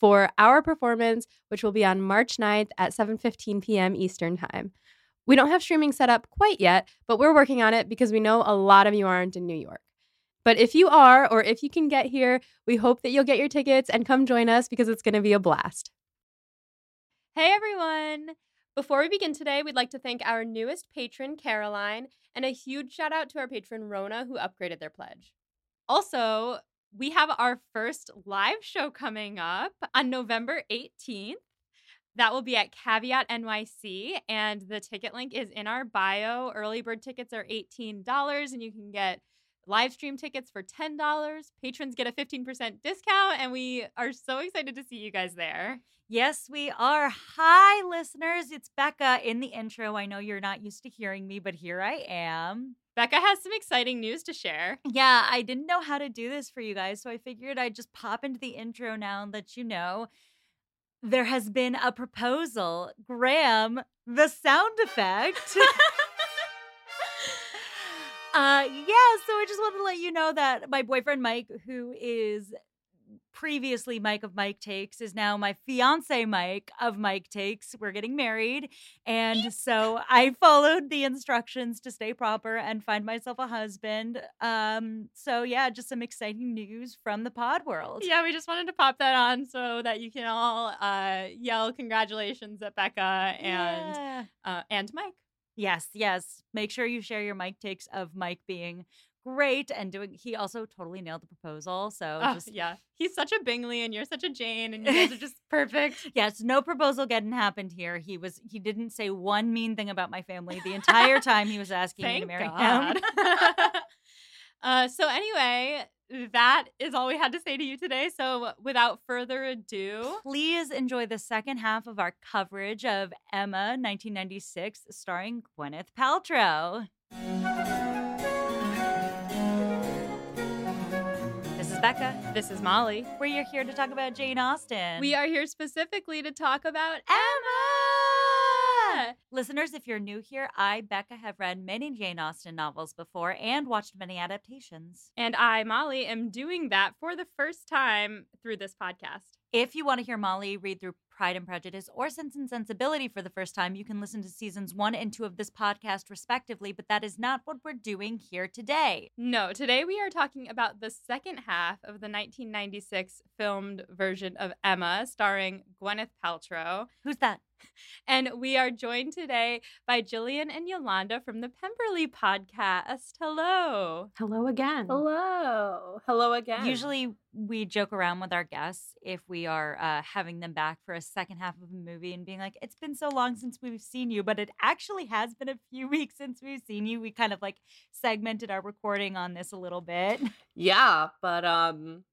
for our performance, which will be on March 9th at 7:15 p.m. Eastern Time. We don't have streaming set up quite yet, but we're working on it because we know a lot of you aren't in New York. But if you are, or if you can get here, we hope that you'll get your tickets and come join us because it's going to be a blast. Hey everyone! Before we begin today, we'd like to thank our newest patron, Caroline, and a huge shout out to our patron, Rona, who upgraded their pledge. Also, we have our first live show coming up on November 18th. That will be at Caveat NYC, and the ticket link is in our bio. Early bird tickets are $18, and you can get live stream tickets for $10. Patrons get a 15% discount, and we are so excited to see you guys there. Yes, we are. Hi, listeners. It's Becca in the intro. I know you're not used to hearing me, but here I am. Becca has some exciting news to share. Yeah, I didn't know how to do this for you guys, so I figured I'd just pop into the intro now and let you know there has been a proposal. Graham, the sound effect. Uh yeah, so I just wanted to let you know that my boyfriend Mike, who is previously Mike of Mike Takes, is now my fiance Mike of Mike Takes. We're getting married. And so I followed the instructions to stay proper and find myself a husband. Um, so yeah, just some exciting news from the pod world. Yeah, we just wanted to pop that on so that you can all uh, yell congratulations at Becca and Yeah. uh, and Mike. Yes, yes. Make sure you share your Mike takes of Mike being great and doing he also totally nailed the proposal. So Oh, just yeah, he's such a Bingley and you're such a Jane, and you guys are just perfect. Yes, no proposal getting happened here. He was he didn't say one mean thing about my family the entire time he was asking me to marry God. him. uh, so anyway, that is all we had to say to you today. So without further ado, Please enjoy the second half of our coverage of Emma 1996 starring Gwyneth Paltrow. This is Becca. this is Molly. We're here to talk about Jane Austen. We are here specifically to talk about Emma! Emma. Listeners, if you're new here, I, Becca, have read many Jane Austen novels before and watched many adaptations. And I, Molly, am doing that for the first time through this podcast. If you want to hear Molly read through Pride and Prejudice or Sense and Sensibility for the first time, you can listen to seasons one and two of this podcast, respectively, but that is not what we're doing here today. No, today we are talking about the second half of the 1996 filmed version of Emma, starring Gwyneth Paltrow. Who's that? And we are joined today by Jillian and Yolanda from the Pemberley podcast. Hello. Hello again. Hello. Hello again. Usually, we joke around with our guests if we are uh, having them back for a second half of a movie and being like, it's been so long since we've seen you, but it actually has been a few weeks since we've seen you. We kind of like segmented our recording on this a little bit. Yeah, but um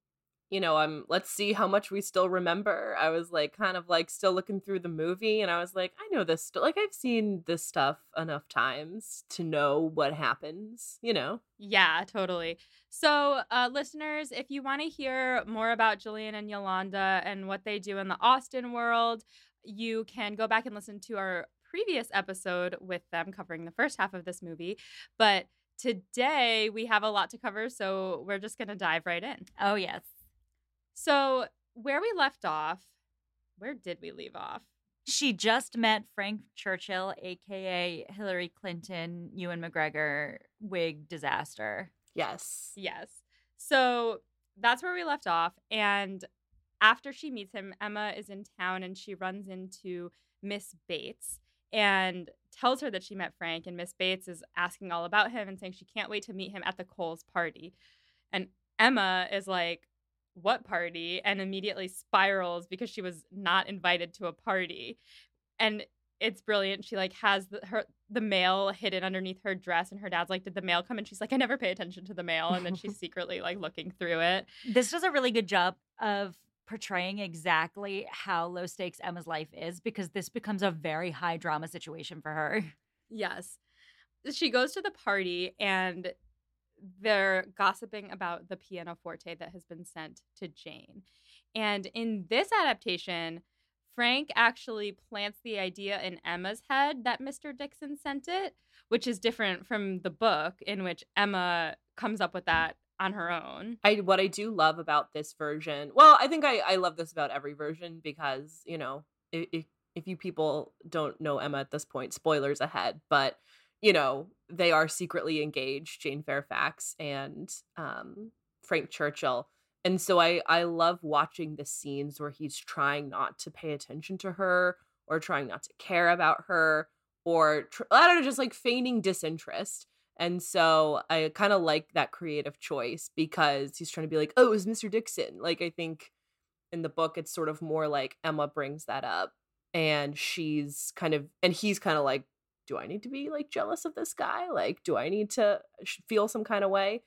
you know, I'm let's see how much we still remember. I was like kind of like still looking through the movie and I was like, I know this st- like I've seen this stuff enough times to know what happens, you know. Yeah, totally. So, uh, listeners, if you want to hear more about Jillian and Yolanda and what they do in the Austen world, you can go back and listen to our previous episode with them covering the first half of this movie. But today we have a lot to cover, so we're just going to dive right in. Oh, yes. So, where we left off, where did we leave off? She just met Frank Churchill, aka Hillary Clinton, Ewan McGregor wig disaster. Yes. Yes. So that's where we left off. And after she meets him, Emma is in town and she runs into Miss Bates and tells her that she met Frank. And Miss Bates is asking all about him and saying she can't wait to meet him at the Coles party. And Emma is like, What party? And immediately spirals because she was not invited to a party. And it's brilliant. She like has the, her the mail hidden underneath her dress, and her dad's like, "Did the mail come?" And she's like, "I never pay attention to the mail." And then she's secretly like looking through it. This does a really good job of portraying exactly how low stakes Emma's life is because this becomes a very high drama situation for her. Yes. She goes to the party and they're gossiping about the pianoforte that has been sent to Jane. And in this adaptation, Frank actually plants the idea in Emma's head that Mr. Dixon sent it, which is different from the book in which Emma comes up with that on her own. I what I do love about this version. Well, I think I I love this about every version because, you know, if if you people don't know Emma at this point, spoilers ahead, but you know, they are secretly engaged, Jane Fairfax and um, Frank Churchill. And so I I love watching the scenes where he's trying not to pay attention to her or trying not to care about her or tr- I don't know, just like feigning disinterest. And so I kind of like that creative choice because he's trying to be like, oh, it was Mr. Dixon. Like I think in the book it's sort of more like Emma brings that up and she's kind of and he's kind of like do I need to be like jealous of this guy? Like, do I need to feel some kind of way?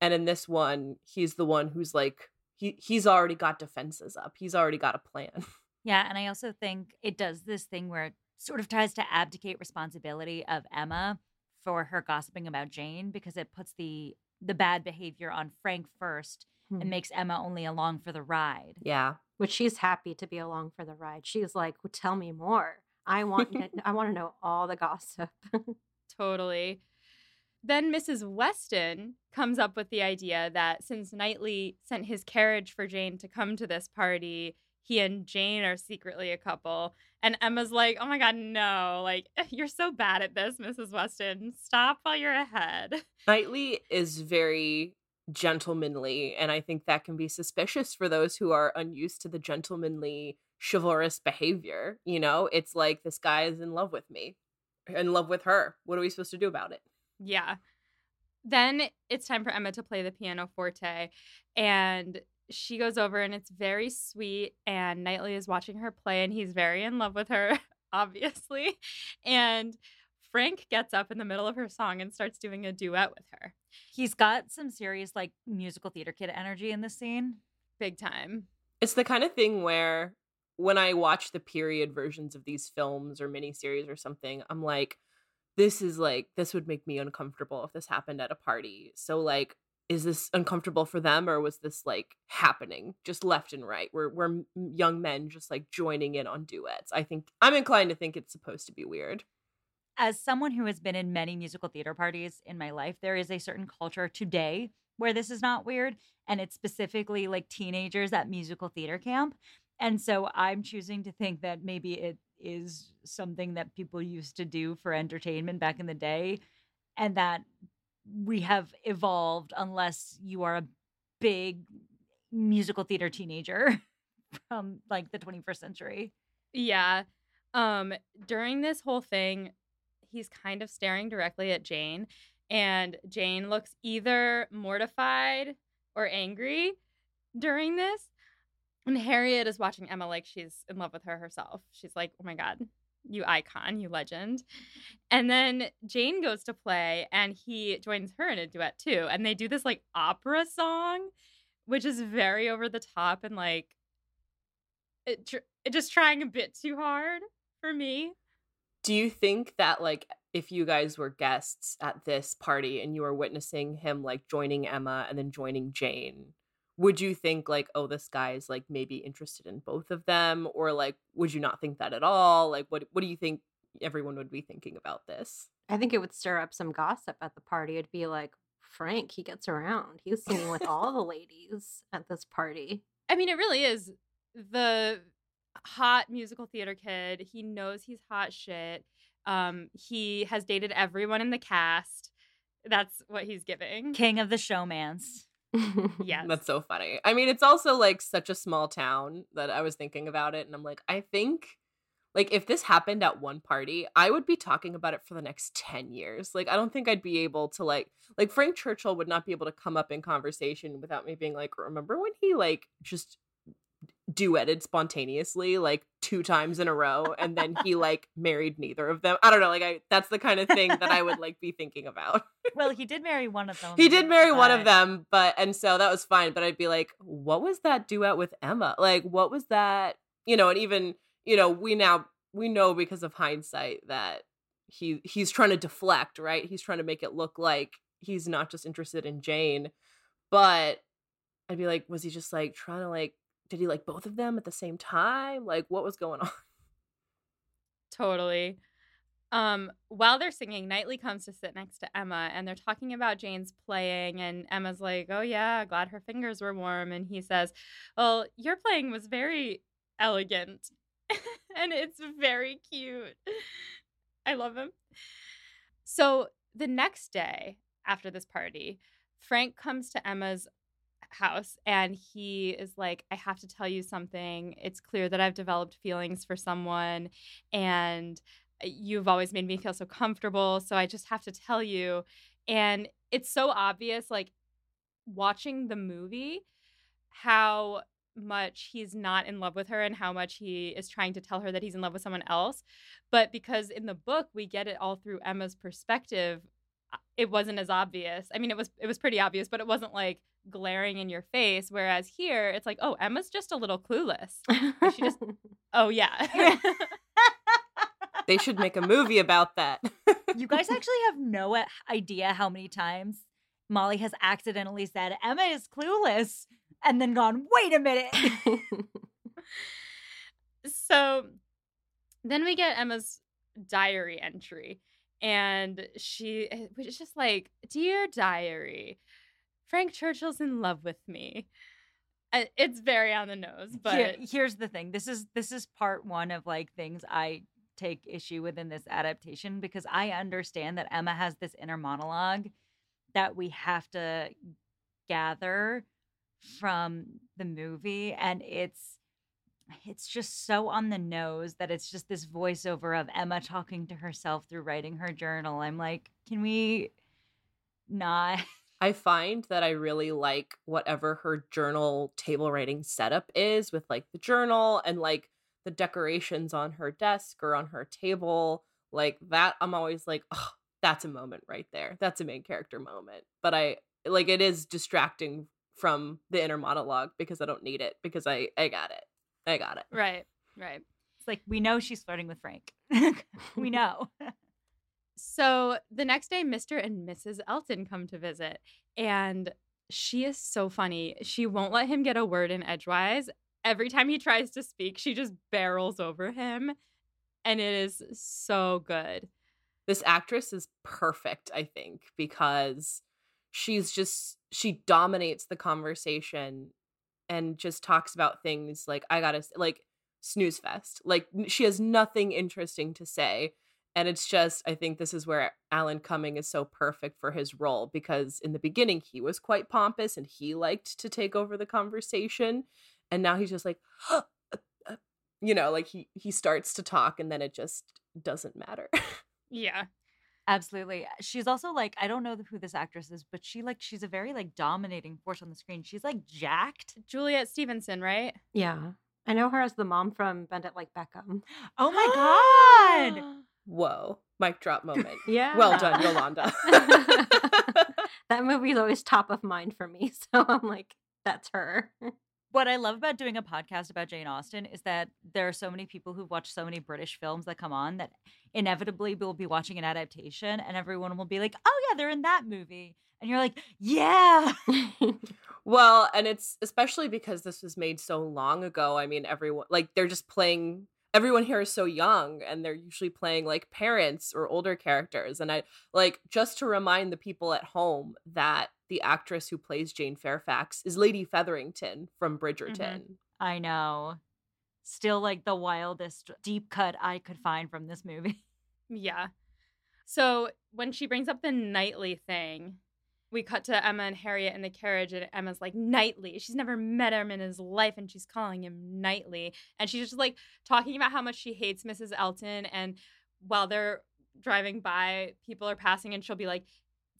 And in this one, he's the one who's like, he he's already got defenses up. He's already got a plan. Yeah, and I also think it does this thing where it sort of tries to abdicate responsibility of Emma for her gossiping about Jane because it puts the the bad behavior on Frank first hmm. and makes Emma only along for the ride. Yeah. Which she's happy to be along for the ride. She's like, well, tell me more. I want I want to know all the gossip. totally. Then Mrs. Weston comes up with the idea that since Knightley sent his carriage for Jane to come to this party, he and Jane are secretly a couple. And Emma's like, oh my God, no. Like, you're so bad at this, Mrs. Weston. Stop while you're ahead. Knightley is very gentlemanly. And I think that can be suspicious for those who are unused to the gentlemanly chivalrous behavior. You know, it's like this guy is in love with me, in love with her. What are we supposed to do about it? Yeah. Then it's time for Emma to play the piano forte. And she goes over and it's very sweet. And Knightley is watching her play and he's very in love with her, obviously. And Frank gets up in the middle of her song and starts doing a duet with her. He's got some serious, like, musical theater kid energy in this scene. Big time. It's the kind of thing where when I watch the period versions of these films or miniseries or something, I'm like, this is like, this would make me uncomfortable if this happened at a party. So, like, is this uncomfortable for them or was this like happening just left and right? Where where young men just like joining in on duets? I think i'm inclined to think it's supposed to be weird. As someone who has been in many musical theater parties in my life there is a certain culture today where this is not weird and it's specifically like teenagers at musical theater camp and so I'm choosing to think that maybe it is something that people used to do for entertainment back in the day and that we have evolved unless you are a big musical theater teenager from like the 21st century. Yeah. Um during this whole thing he's kind of staring directly at Jane and Jane looks either mortified or angry during this and Harriet is watching Emma like she's in love with her herself. She's like, oh my God, you icon, you legend. And then Jane goes to play and he joins her in a duet too. And they do this like opera song, which is very over the top and like it, tr- it just trying a bit too hard for me. Do you think that like if you guys were guests at this party and you were witnessing him like joining Emma and then joining Jane, would you think like oh this guy is like maybe interested in both of them or like would you not think that at all? Like what what do you think everyone would be thinking about this? I think it would stir up some gossip at the party. It'd be like frank he gets around. He's singing with all the ladies at this party. I mean it really is. The hot musical theater kid he knows he's hot shit. Um he has dated everyone in the cast. That's what he's giving. King of the showmance yeah. That's so funny. I mean, it's also like such a small town that I was thinking about it and I'm like, I think like if this happened at one party, I would be talking about it for the next 10 years. Like I don't think I'd be able to like like Frank Churchill would not be able to come up in conversation without me being like, remember when he like just duetted spontaneously like two times in a row and then he like married neither of them. I don't know, like I that's the kind of thing that I would like be thinking about. well, he did marry one of them. he did marry one of them, but and so that was fine, but I'd be like, what was that duet with Emma? Like what was that, you know, and even, you know, we now we know because of hindsight that he he's trying to deflect, right? He's trying to make it look like he's not just interested in Jane, but I'd be like, was he just like trying to like did he like both of them at the same time? Like what was going on? Totally. Um, while they're singing, Knightley comes to sit next to Emma and they're talking about Jane's playing. And Emma's like, Oh, yeah, glad her fingers were warm. And he says, Well, your playing was very elegant and it's very cute. I love him. So the next day after this party, Frank comes to Emma's house and he is like, I have to tell you something. It's clear that I've developed feelings for someone and uh, you've always made me feel so comfortable. So I just have to tell you. And it's so obvious, like watching the movie, how much he's not in love with her and how much he is trying to tell her that he's in love with someone else. But because in the book we get it all through Emma's perspective, uh, it wasn't as obvious. I mean, it was it was pretty obvious, but it wasn't like glaring in your face. Whereas here, it's like, oh, Emma's just a little clueless. She just- Oh yeah. they should make a movie about that. You guys actually have no idea how many times Molly has accidentally said Emma is clueless and then gone, wait a minute. so then we get Emma's diary entry, and she eh, which is just like, "Dear diary, Frank Churchill's in love with me." It's very on the nose, but Here- here's the thing. This is this is part one of like things I take issue with in this adaptation because I understand that Emma has this inner monologue that we have to gather from the movie and it's it's just so on the nose that it's just this voiceover of Emma talking to herself through writing her journal. I'm like, can we not I find that I really like whatever her journal table writing setup is with like the journal and like the decorations on her desk or on her table. Like that, I'm always like, oh, that's a moment right there. That's a main character moment. But I like it is distracting from the inner monologue because I don't need it because I I got it. I got it. right, right. It's like we know she's flirting with Frank. we know. So the next day, Mr. and Mrs. Elton come to visit, and she is so funny. She won't let him get a word in edgewise. Every time he tries to speak, she just barrels over him, and it is so good. this actress is perfect i think because she's just she dominates the conversation and just talks about things like i gotta like snooze fest like she has nothing interesting to say and it's just i think this is where alan cumming is so perfect for his role because in the beginning he was quite pompous and he liked to take over the conversation and now he's just like you know like he he starts to talk and then it just doesn't matter Yeah. Absolutely. She's also like I don't know who this actress is, but she like she's a very like dominating force on the screen. She's like jacked. Juliet Stevenson, right? yeah. I know her as the mom from Bend It Like Beckham. Oh my god. Whoa, mic drop moment. Yeah. Well done, Yolanda. that movie is always top of mind for me. So I'm like, that's her. What I love about doing a podcast about Jane Austen is that there are so many people who've watched so many British films that come on that inevitably we'll be watching an adaptation and everyone will be like, "Oh yeah, they're in that movie." And you're like, "Yeah." well, and it's especially because this was made so long ago. I mean, everyone like they're just playing everyone here is so young and they're usually playing like parents or older characters and I like just to remind the people at home that the actress who plays Jane Fairfax is Lady Featherington from mm-hmm. Bridgerton. I know. Still like the wildest deep cut I could find from this movie. Yeah. So when she brings up the nightly thing, we cut to Emma and Harriet in the carriage, and Emma's like, Knightley. She's never met him in his life, and she's calling him Knightley. And she's just like talking about how much she hates Mrs. Elton. And while they're driving by, people are passing, and she'll be like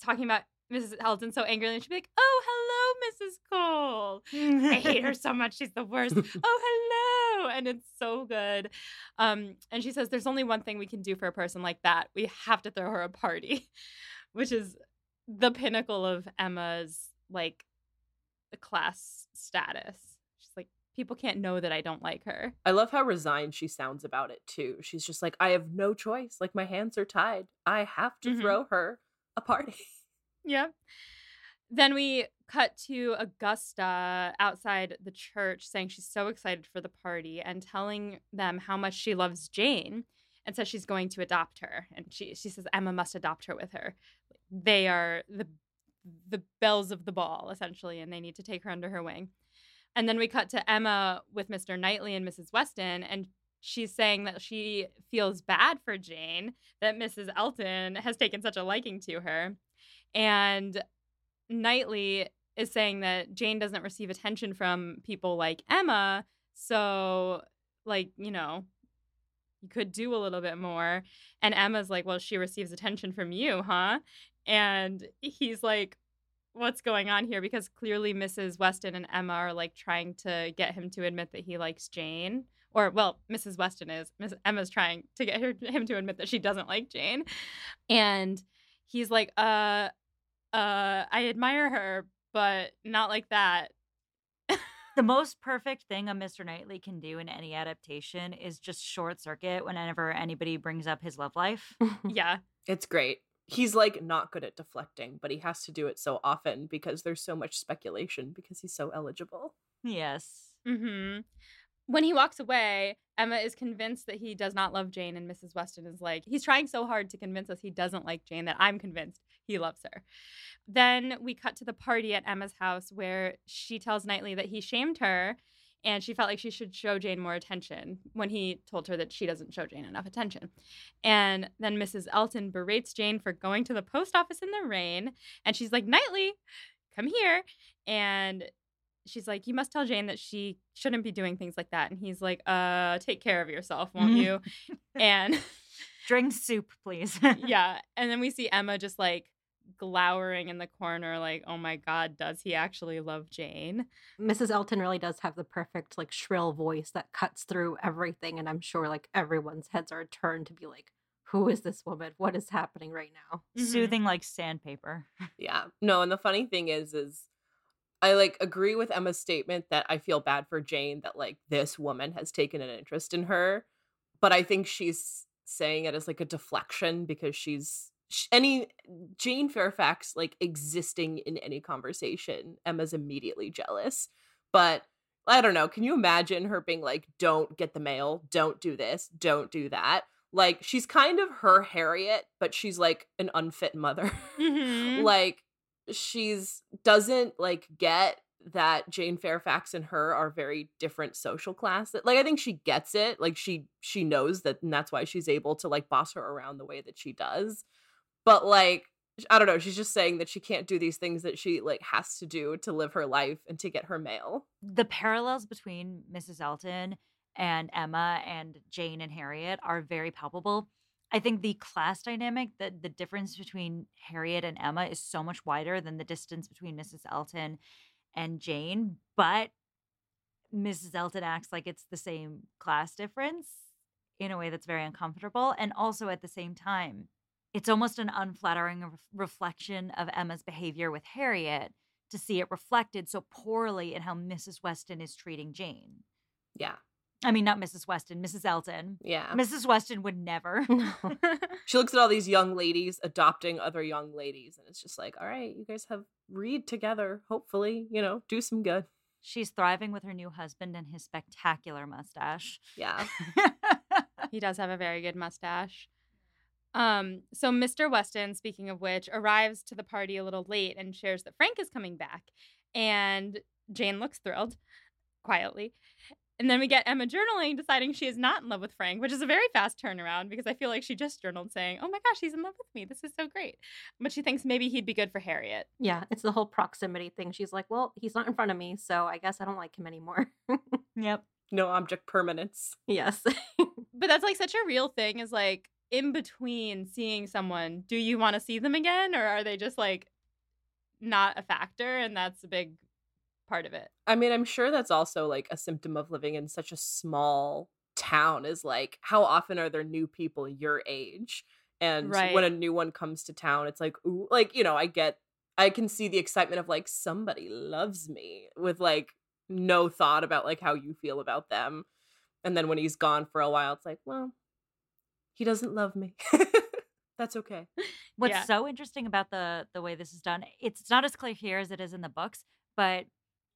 talking about Mrs. Elton so angrily, and she'll be like, Oh, hello, Mrs. Cole. I hate her so much. She's the worst. oh, hello. And it's so good. Um, and she says, There's only one thing we can do for a person like that. We have to throw her a party, which is the pinnacle of Emma's like class status. She's like, people can't know that I don't like her. I love how resigned she sounds about it too. She's just like, I have no choice. Like my hands are tied. I have to Mhm. throw her a party. Yeah. Then we cut to Augusta outside the church saying she's so excited for the party and telling them how much she loves Jane and says she's going to adopt her. And she, she says Emma must adopt her with her. They are the the belles of the ball, essentially, and they need to take her under her wing. And then we cut to Emma with Mr. Knightley and Mrs. Weston, and she's saying that she feels bad for Jane that Mrs. Elton has taken such a liking to her. And Knightley is saying that Jane doesn't receive attention from people like Emma. So, like, you know, you could do a little bit more. And Emma's like, well, she receives attention from you, huh? And he's like, what's going on here? Because clearly Mrs. Weston and Emma are like trying to get him to admit that he likes Jane. Or, well, Mrs. Weston is. Miss Emma's trying to get her, him to admit that she doesn't like Jane. And he's like, uh, uh, I admire her, but not like that. The most perfect thing a Mr. Knightley can do in any adaptation is just short circuit whenever anybody brings up his love life. yeah. It's great. He's like not good at deflecting, but he has to do it so often because there's so much speculation because he's so eligible. yes. Mm-hmm. When he walks away, Emma is convinced that he does not love Jane, and Mrs. Weston is like, he's trying so hard to convince us he doesn't like Jane that I'm convinced he loves her. Then we cut to the party at Emma's house where she tells Knightley that he shamed her and she felt like she should show Jane more attention when he told her that she doesn't show Jane enough attention. And then Mrs. Elton berates Jane for going to the post office in the rain. And she's like, Knightley, come here. And she's like, You must tell Jane that she shouldn't be doing things like that. And he's like, Uh, take care of yourself, won't you? and Drink soup, please. yeah. And then we see Emma just like glowering in the corner, like, Oh my God, does he actually love Jane? Mrs. Elton really does have the perfect like shrill voice that cuts through everything and I'm sure like everyone's heads are turned to be like who is this woman? What is happening right now? Mhm. Soothing like sandpaper. Yeah. No, and the funny thing is is I like agree with Emma's statement that I feel bad for Jane that like this woman has taken an interest in her, but I think she's saying it as like a deflection because she's sh- any Jane Fairfax like existing in any conversation, Emma's immediately jealous. But I don't know, can you imagine her being like don't get the mail, don't do this, don't do that? Like she's kind of her Harriet, but she's like an unfit mother. Mhm. like she's doesn't like get that Jane Fairfax and her are very different social class. Like I think she gets it. Like she she knows that and that's why she's able to like boss her around the way that she does. But like I don't know, she's just saying that she can't do these things that she like has to do to live her life and to get her mail. The parallels between Mrs. Elton and Emma and Jane and Harriet are very palpable. I think the class dynamic, the, the difference between Harriet and Emma is so much wider than the distance between Mrs. Elton and Jane, but Mrs. Elton acts like it's the same class difference in a way that's very uncomfortable. And also at the same time, it's almost an unflattering ref- reflection of Emma's behavior with Harriet to see it reflected so poorly in how Mrs. Weston is treating Jane. Yeah. I mean, not Mrs. Weston, Mrs. Elton. Yeah. Mrs. Weston would never. No. She looks at all these young ladies adopting other young ladies and it's just like, "All right, you guys have read together, hopefully, you know, do some good." She's thriving with her new husband and his spectacular mustache. Yeah. He does have a very good mustache. Um, so Mr. Weston, speaking of which, arrives to the party a little late and shares that Frank is coming back. And Jane looks thrilled, quietly. And then we get Emma journaling, deciding she is not in love with Frank, which is a very fast turnaround because I feel like she just journaled saying, Oh my gosh, he's in love with me. This is so great. But she thinks maybe he'd be good for Harriet. yeah, it's the whole proximity thing. She's like, well, he's not in front of me, so I guess I don't like him anymore. yep. No object permanence. yes. But that's like such a real thing is like in between seeing someone, do you want to see them again? Or are they just like not a factor? And that's a big part of it. I mean, I'm sure that's also like a symptom of living in such a small town is like how often are there new people your age? And Right. when a new one comes to town, it's like, ooh, like, you know, I get I can see the excitement of like somebody loves me with like no thought about like how you feel about them. And then when he's gone for a while, it's like, well, he doesn't love me. That's okay. What's Yeah. so interesting about the the way this is done, it's, not as clear here as it is in the books, but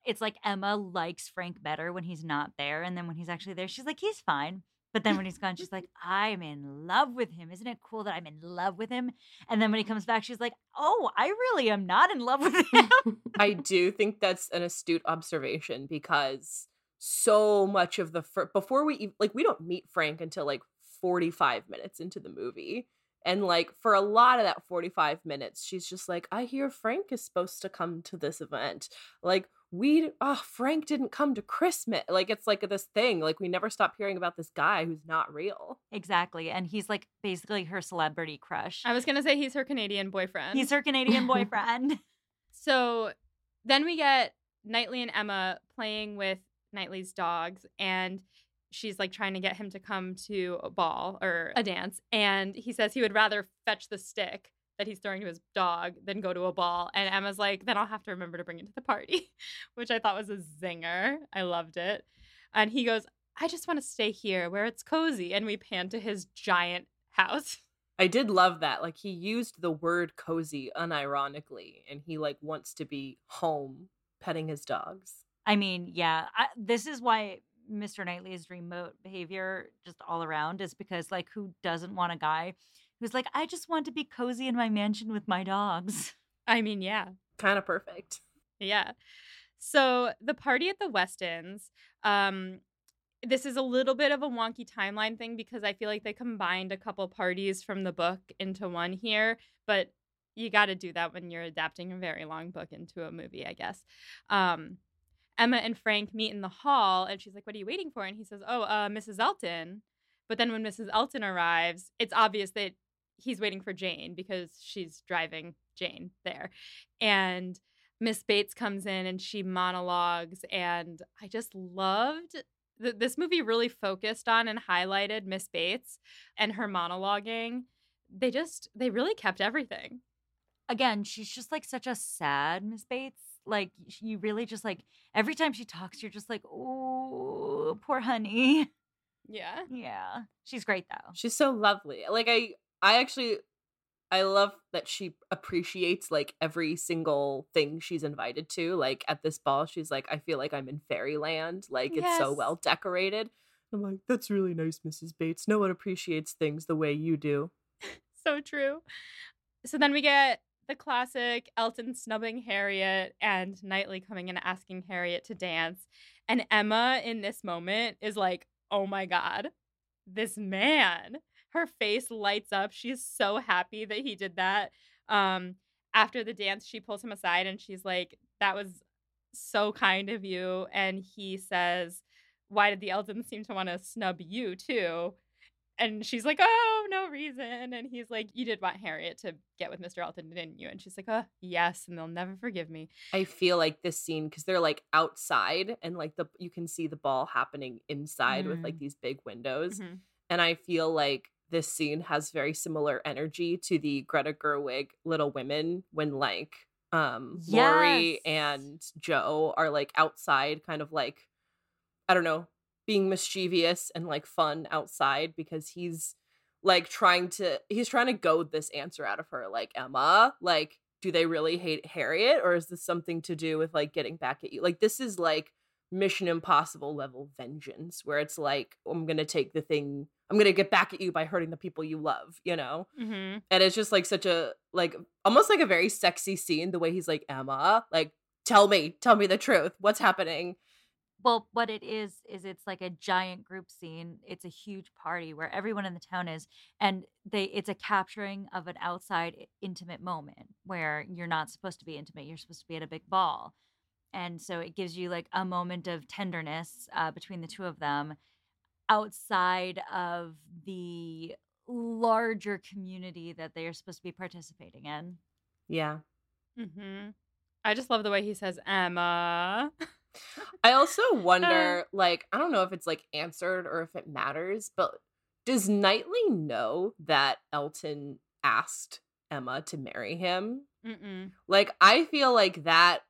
it's like Emma likes Frank better when he's not there, and then when he's actually there, she's like, he's fine. But then when he's gone, she's like, I'm in love with him. Isn't it cool that I'm in love with him? And then when he comes back, she's like, Oh, I really am not in love with him. I do think that's an astute observation because so much of the fir- before we like we don't meet Frank until like 45 minutes into the movie. And like for a lot of that 45 minutes, she's just like, I hear Frank is supposed to come to this event. Like, we, oh, Frank didn't come to Christmas. Like, it's like this thing. Like, we never stop hearing about this guy who's not real. exactly. And he's like basically her celebrity crush. I was gonna say he's her Canadian boyfriend. He's her Canadian boyfriend. So then we get Knightley and Emma playing with Knightley's dogs, and she's like trying to get him to come to a ball or a dance. And he says he would rather fetch the stick that he's throwing to his dog than go to a ball. And Emma's like, then I'll have to remember to bring it to the party, which I thought was a zinger. I loved it. And he goes, I just want to stay here where it's cozy. And we pan to his giant house. I did love that. Like, he used the word cozy unironically, and he like wants to be home petting his dogs. I mean, yeah, I, this is why Mr. Knightley's remote behavior just all around is because, like, who doesn't want a guy who's like, I just want to be cozy in my mansion with my dogs? I mean, yeah. Kind of perfect. Yeah. So the party at the Westons, um, this is a little bit of a wonky timeline thing because I feel like they combined a couple parties from the book into one here, but you got to do that when you're adapting a very long book into a movie, I guess. Um, Emma and Frank meet in the hall, and she's like, "What are you waiting for?" And he says, "Oh, uh, Mrs. Elton." But then when Mrs. Elton arrives, it's obvious that he's waiting for Jane because she's driving Jane there, and Miss Bates comes in and she monologues, and I just loved th- this movie. Really focused on and highlighted Miss Bates and her monologuing. They just they really kept everything. Again, she's just like such a sad Miss Bates. Like, you really just like every time she talks, you're just like, oh, poor honey. Yeah, Yeah, she's great though. She's so lovely. Like I I actually I love that she appreciates like every single thing she's invited to. Like at this ball, she's like, I feel like I'm in fairyland. Like it's so well decorated. I'm like, that's really nice, Mrs. Bates. No one appreciates things the way you do. so true. So then we get the classic Elton snubbing Harriet and Knightley coming and asking Harriet to dance. And Emma in this moment is like, oh my God, this man. Her face lights up. She's so happy that he did that. Um, after the dance, she pulls him aside and she's like, that was so kind of you. And he says, why did the Eltons seem to want to snub you too? And she's like, oh, no reason. And he's like, you did want Harriet to get with Mr. Elton, didn't you? And she's like, oh, yes. And they'll never forgive me. I feel like this scene because they're like outside and like the you can see the ball happening inside with like these big windows. Mhm. And I feel like this scene has very similar energy to the Greta Gerwig Little Women when like um Laurie Yes. and Jo are like outside kind of like I don't know, being mischievous and like fun outside because he's like trying to he's trying to goad this answer out of her like Emma, like do they really hate Harriet or is this something to do with like getting back at you? Like this is like Mission Impossible level vengeance where it's like I'm going to take the thing I'm going to get back at you by hurting the people you love, you know? Mm-hmm. And it's just like such a like almost like a very sexy scene the way he's like Emma, like tell me, tell me the truth. What's happening? Well, what it is is it's like a giant group scene. It's a huge party where everyone in the town is and they it's a capturing of an outside intimate moment where you're not supposed to be intimate. You're supposed to be at a big ball. And so it gives you like a moment of tenderness uh, between the two of them outside of the larger community that they are supposed to be participating in. Yeah. Mm-hmm. I just love the way he says Emma. I also uh. wonder, like, I don't know if it's like answered or if it matters, but does Knightley know that Elton asked Emma to marry him? Mm-mm. Like, I feel like that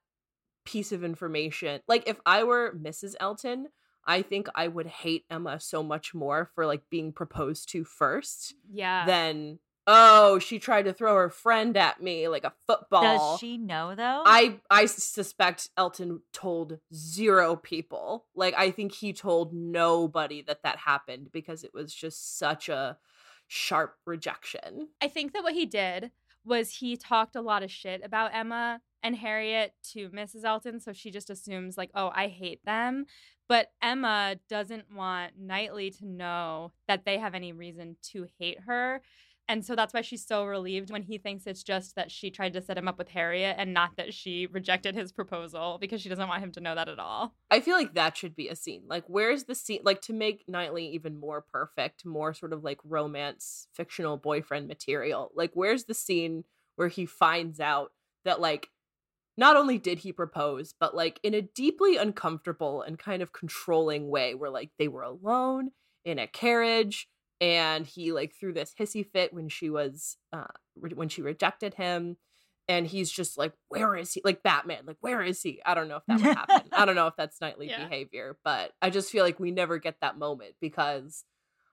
piece of information, like, if I were Mrs. Elton, I think I would hate Emma so much more for like being proposed to first Yeah. than oh, she tried to throw her friend at me like a football. Does she know though? I I suspect Elton told zero people. Like I think he told nobody that that happened because it was just such a sharp rejection. I think that what he did was he talked a lot of shit about Emma and Harriet to Mrs. Elton, so she just assumes like, "Oh, I hate them." But Emma doesn't want Knightley to know that they have any reason to hate her. And so that's why she's so relieved when he thinks it's just that she tried to set him up with Harriet and not that she rejected his proposal because she doesn't want him to know that at all. I feel like that should be a scene. Like, where's the scene? Like, to make Knightley even more perfect, more sort of like romance, fictional boyfriend material. Like, where's the scene where he finds out that, like, not only did he propose, but like in a deeply uncomfortable and kind of controlling way, where like they were alone in a carriage and he like threw this hissy fit when she was uh re- when she rejected him and he's just like where is he? Like batman like where is he? I don't know if that would happen. I don't know if that's Knightley Yeah. behavior but i just feel like we never get that moment because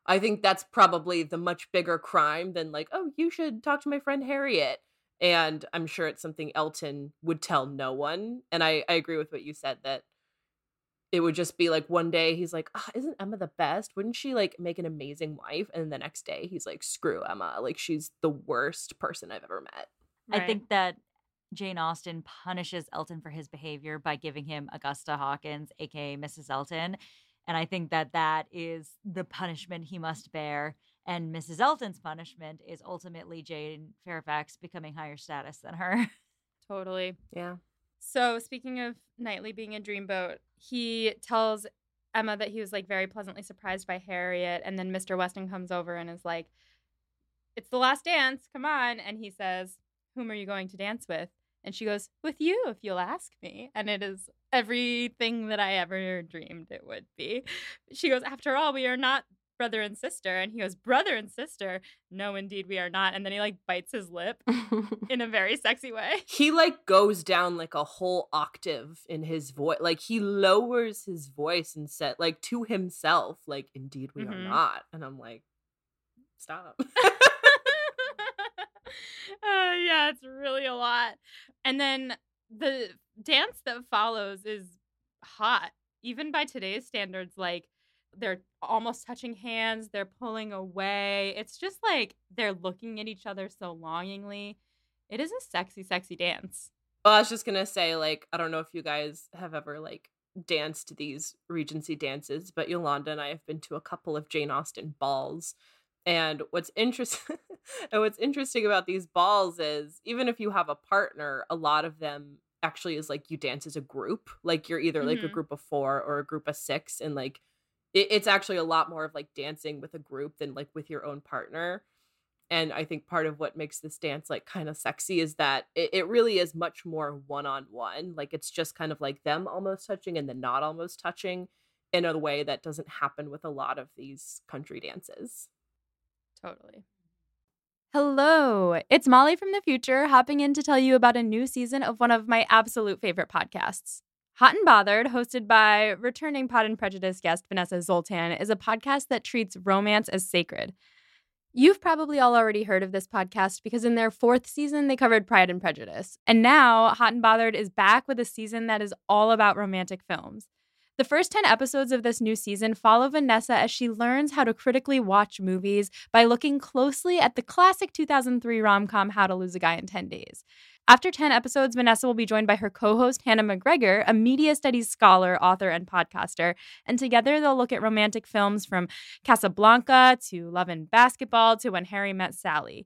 i think that's probably the much bigger crime than like oh you should talk to my friend harriet. And i'm sure it's something elton would tell no one and i i agree with what you said that it would just be like one day he's like, ah, isn't Emma the best? Wouldn't she like make an amazing wife? And the next day he's like, screw Emma. Like she's the worst person I've ever met. I think that Jane Austen punishes Elton for his behavior by giving him Augusta Hawkins, aka Mrs. Elton. And I think that that is the punishment he must bear. And Mrs. Elton's punishment is ultimately Jane Fairfax becoming higher status than her. totally. Yeah. So speaking of Knightley being a dreamboat, he tells Emma that he was like very pleasantly surprised by Harriet, and then Mr. Weston comes over and is like, "It's the last dance, come on!" And he says, "Whom are you going to dance with?" And she goes, "With you, if you'll ask me." And it is everything that I ever dreamed it would be. She goes, "After all, we are not." Brother and sister, and he goes, Brother and sister. No, indeed, we are not. And then he like bites his lip in a very sexy way. He like goes down like a whole octave in his voice. Like he lowers his voice and said like to himself, like, indeed we are Mhm. not. And I'm like, stop. uh, yeah, it's really a lot. And then the dance that follows is hot, even by today's standards. Like they're almost touching hands, they're pulling away. It's just like they're looking at each other so longingly. It is a sexy, sexy dance. Well, I was just gonna say, like, I don't know if you guys have ever like danced these Regency dances, but Yolanda and I have been to a couple of Jane Austen balls. And what's interesting and what's interesting about these balls is even if you have a partner, a lot of them actually is like you dance as a group. Like you're either like a Mhm. group of four or a group of six, and like it, it's actually a lot more of like dancing with a group than like with your own partner and i think part of what makes this dance like kind of sexy is that it, it really is much more one-on-one like it's just kind of like them almost touching and then not almost touching in a way that doesn't happen with a lot of these country dances Totally. Hello, it's Molly from the future hopping in to tell you about a new season of one of my absolute favorite podcasts. Hot and Bothered, hosted by returning Pod and Prejudice guest Vanessa Zoltan, is a podcast that treats romance as sacred. You've probably all already heard of this podcast because in their fourth season, they covered Pride and Prejudice. And now, Hot and Bothered is back with a season that is all about romantic films. The first 10 episodes of this new season follow Vanessa as she learns how to critically watch movies by looking closely at the classic 2003 rom com How to Lose a Guy in 10 Days. After 10 episodes, Vanessa will be joined by her co host, Hannah McGregor, a media studies scholar, author, and podcaster. And together they'll look at romantic films from Casablanca to Love and Basketball to When Harry Met Sally.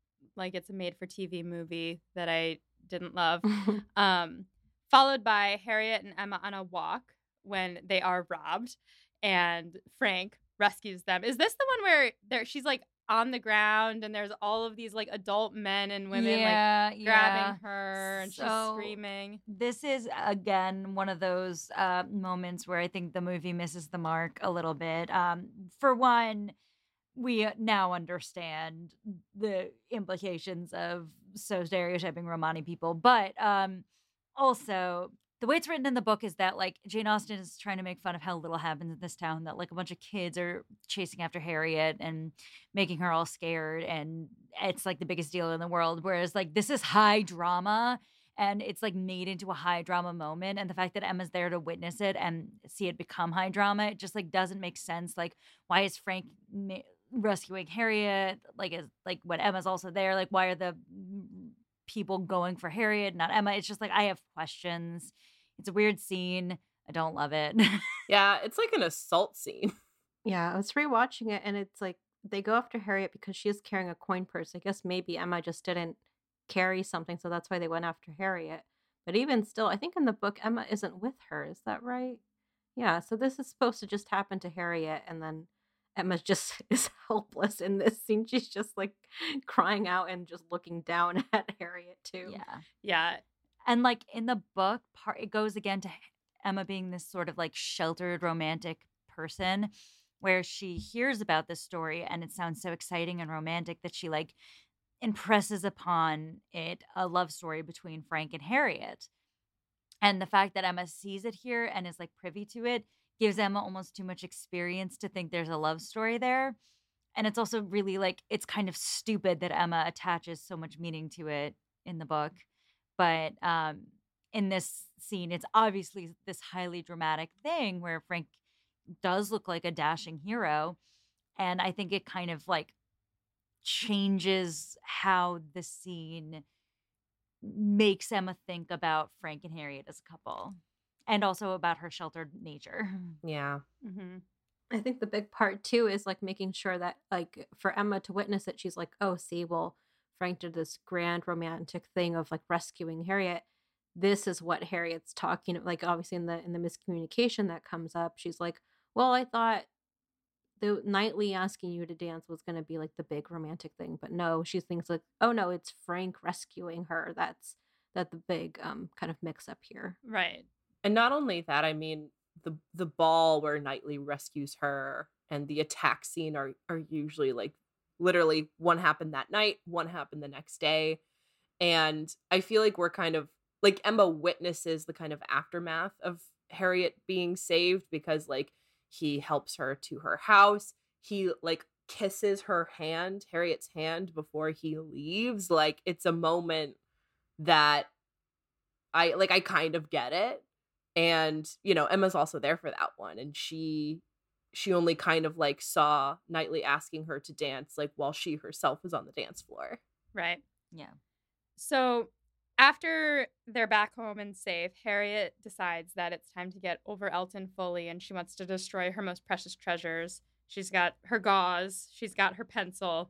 like it's a made for TV movie that I didn't love. um, followed by Harriet and Emma on a walk when they are robbed, and Frank rescues them. Is this the one where there she's like on the ground and there's all of these like adult men and women yeah, like yeah. grabbing her and she's screaming. This is again one of those uh, moments where I think the movie misses the mark a little bit. Um, for one, we now understand the implications of so stereotyping Romani people, but um, also the way it's written in the book is that like Jane Austen is trying to make fun of how little happens in this town. That like a bunch of kids are chasing after Harriet and making her all scared, and it's like the biggest deal in the world. Whereas like this is high drama and it's like made into a high drama moment and the fact that emma's there to witness it and see it become high drama it just like doesn't make sense like why is frank ma- rescuing harriet like is like when emma's also there like why are the people going for harriet not emma it's just like i have questions it's a weird scene i don't love it Yeah, it's like an assault scene. Yeah, I was rewatching it and it's like they go after Harriet because she is carrying a coin purse. I guess maybe Emma just didn't carry something, so that's why they went after Harriet. But even still, I think in the book Emma isn't with her. Is that right? Yeah, so this is supposed to just happen to Harriet and then Emma just is helpless in this scene. She's just like crying out and just looking down at Harriet too. yeah Yeah. and like in the book part it goes again to emma being this sort of like sheltered romantic person where she hears about this story and it sounds so exciting and romantic that she like impresses upon it a love story between frank and harriet and the fact that emma sees it here and is like privy to it gives emma almost too much experience to think there's a love story there and it's also really like it's kind of stupid that emma attaches so much meaning to it in the book but um in this scene it's obviously this highly dramatic thing where frank does look like a dashing hero and i think it kind of like changes how the scene makes emma think about frank and harriet as a couple and also about her sheltered nature Yeah. hmm I think the big part too is like making sure that like for Emma to witness it, she's like, oh, see, well, Frank did this grand romantic thing of like rescuing Harriet. This is what Harriet's talking like obviously in the in the miscommunication that comes up, she's like, Well, I thought the Knightley asking you to dance was gonna be like the big romantic thing, but no, she thinks like, oh no, it's Frank rescuing her. That's that the big um kind of mix up here. Right. And not only that, I mean, the the ball where Knightley rescues her and the attack scene are are usually like literally one happened that night, one happened the next day. And I feel like we're kind of like Emma witnesses the kind of aftermath of Harriet being saved because like he helps her to her house. He like kisses her hand, Harriet's hand before he leaves. Like it's a moment that I like I kind of get it and you know emma's also there for that one and she she only kind of like saw knightley asking her to dance like while she herself was on the dance floor Right. yeah So after they're back home and safe, Harriet decides that it's time to get over Elton fully and she wants to destroy her most precious treasures. She's got her gauze, she's got her pencil.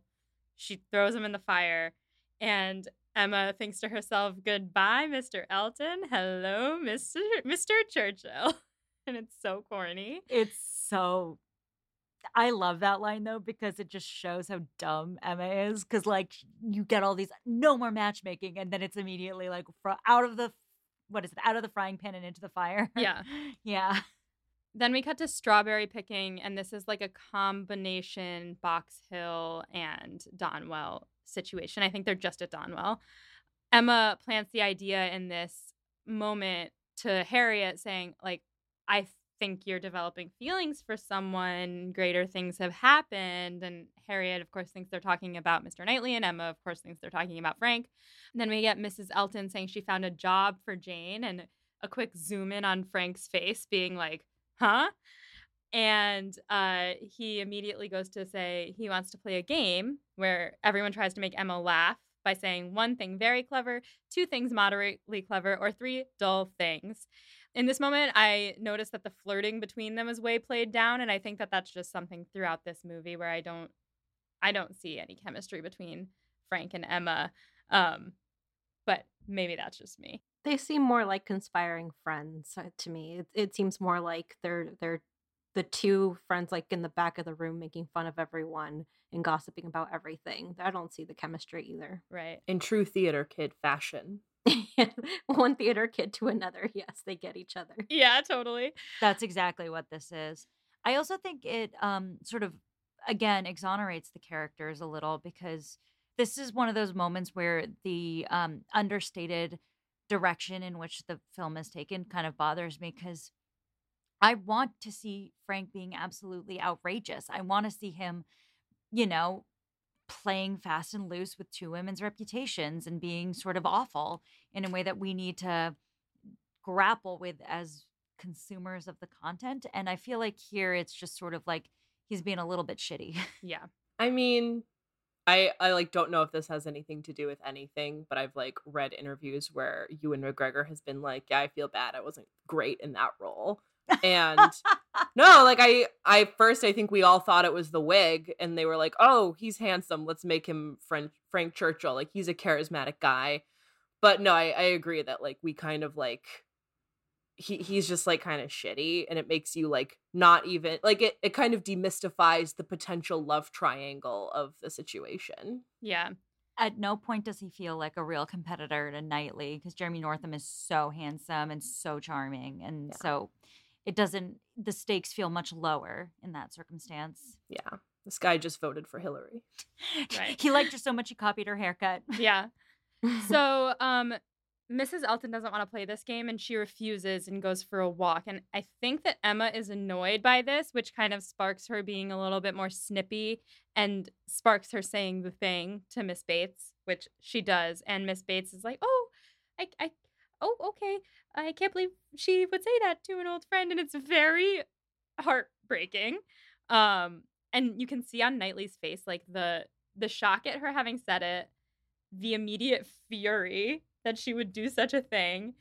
She throws them in the fire and Emma thinks to herself, "Goodbye, Mr. Elton. Hello, Mr. Mr. Churchill." And it's so corny. It's so. I love that line though because it just shows how dumb Emma is. Because like you get all these no more matchmaking, and then it's immediately like out of the what is it? Out of the frying pan and into the fire. Yeah. yeah. Then we cut to strawberry picking, and this is like a combination Box Hill and Donwell situation. I think they're just at Donwell. Emma plants the idea in this moment to Harriet, saying, like, I think you're developing feelings for someone, greater things have happened. And Harriet, of course, thinks they're talking about Mr. Knightley, and Emma, of course, thinks they're talking about Frank. And then we get Mrs. Elton saying she found a job for Jane, and a quick zoom in on Frank's face, being like, huh? And uh, he immediately goes to say he wants to play a game where everyone tries to make Emma laugh by saying one thing very clever, two things moderately clever, or three dull things. In this moment, I noticed that the flirting between them is way played down, and I think that that's just something throughout this movie where I don't, I don't see any chemistry between Frank and Emma. Um, but maybe that's just me. They seem more like conspiring friends uh, to me. It, it seems more like they're they're the two friends like in the back of the room making fun of everyone and gossiping about everything. I don't see the chemistry either. Right. In true theater kid fashion. One theater kid to another. Yes, they get each other. Yeah, totally. That's exactly what this is. I also think it um sort of again exonerates the characters a little because this is one of those moments where the um understated direction in which the film is taken kind of bothers me because I want to see Frank being absolutely outrageous. I want to see him, you know, playing fast and loose with two women's reputations and being sort of awful in a way that we need to grapple with as consumers of the content. And I feel like here it's just sort of like he's being a little bit shitty. Yeah. I mean, I I like don't know if this has anything to do with anything, but I've like read interviews where Ewan McGregor has been like, "Yeah, I feel bad. I wasn't great in that role." And no, like I I first I think we all thought it was the wig and they were like, "Oh, he's handsome. Let's make him Frank Frank Churchill. Like he's a charismatic guy." But no, I I agree that like we kind of like he he's just like kind of shitty and it makes you like not even like it it kind of demystifies the potential love triangle of the situation. Yeah. At no point does he feel like a real competitor to Knightley because Jeremy Northam is so handsome and so charming. And Yeah. so it doesn't, the stakes feel much lower in that circumstance. Yeah. This guy just voted for Hillary. Right. he liked her so much he copied her haircut. Yeah. So, um, Mrs. Elton doesn't want to play this game and she refuses and goes for a walk. And I think that Emma is annoyed by this, which kind of sparks her being a little bit more snippy and sparks her saying the thing to Miss Bates, which she does. And Miss Bates is like, oh, I, I, oh, okay. I can't believe she would say that to an old friend. And it's very heartbreaking. Um, and you can see on Knightley's face, like the, the shock at her having said it, the immediate fury that she would do such a thing.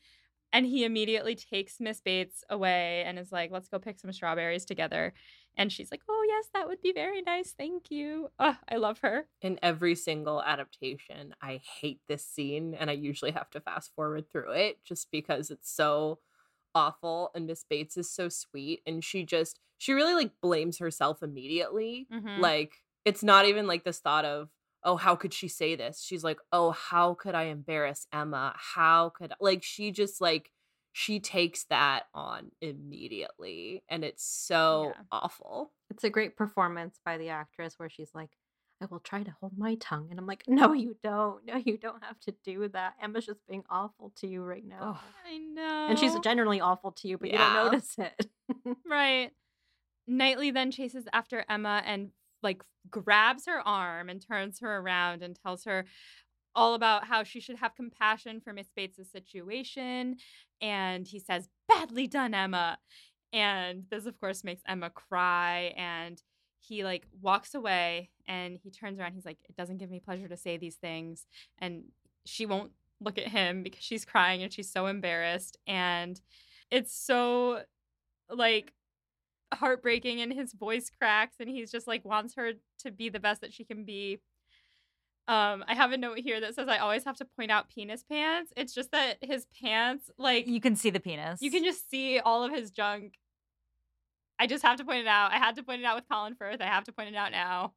And he immediately takes Miss Bates away and is like, let's go pick some strawberries together. And she's like, oh, yes, that would be very nice. Thank you. Oh, I love her. In every single adaptation, I hate this scene and I usually have to fast forward through it just because it's so awful and Miss Bates is so sweet and she just she really like blames herself immediately. Mhm. Like it's not even like this thought of oh how could she say this? She's like oh how could I embarrass Emma? How could like she just like she takes that on immediately and it's so Yeah. awful. It's a great performance by the actress where she's like, I will try to hold my tongue. And I'm like, no, you don't. No, you don't have to do that. Emma's just being awful to you right now. Oh. I know. And she's generally awful to you, but you don't notice it. Right. Knightley then chases after Emma and like grabs her arm and turns her around and tells her all about how she should have compassion for Miss Bates' situation. And he says, Badly done, Emma. And this, of course, makes Emma cry. And he like walks away and he turns around. He's like, It doesn't give me pleasure to say these things. And she won't look at him because she's crying and she's so embarrassed. And it's so like heartbreaking and his voice cracks and he's just like wants her to be the best that she can be. Um, I have a note here that says I always have to point out penis pants. It's just that his pants, like You can see the penis. you can just see all of his junk. I just have to point it out. I had to point it out with Colin Firth. I have to point it out now.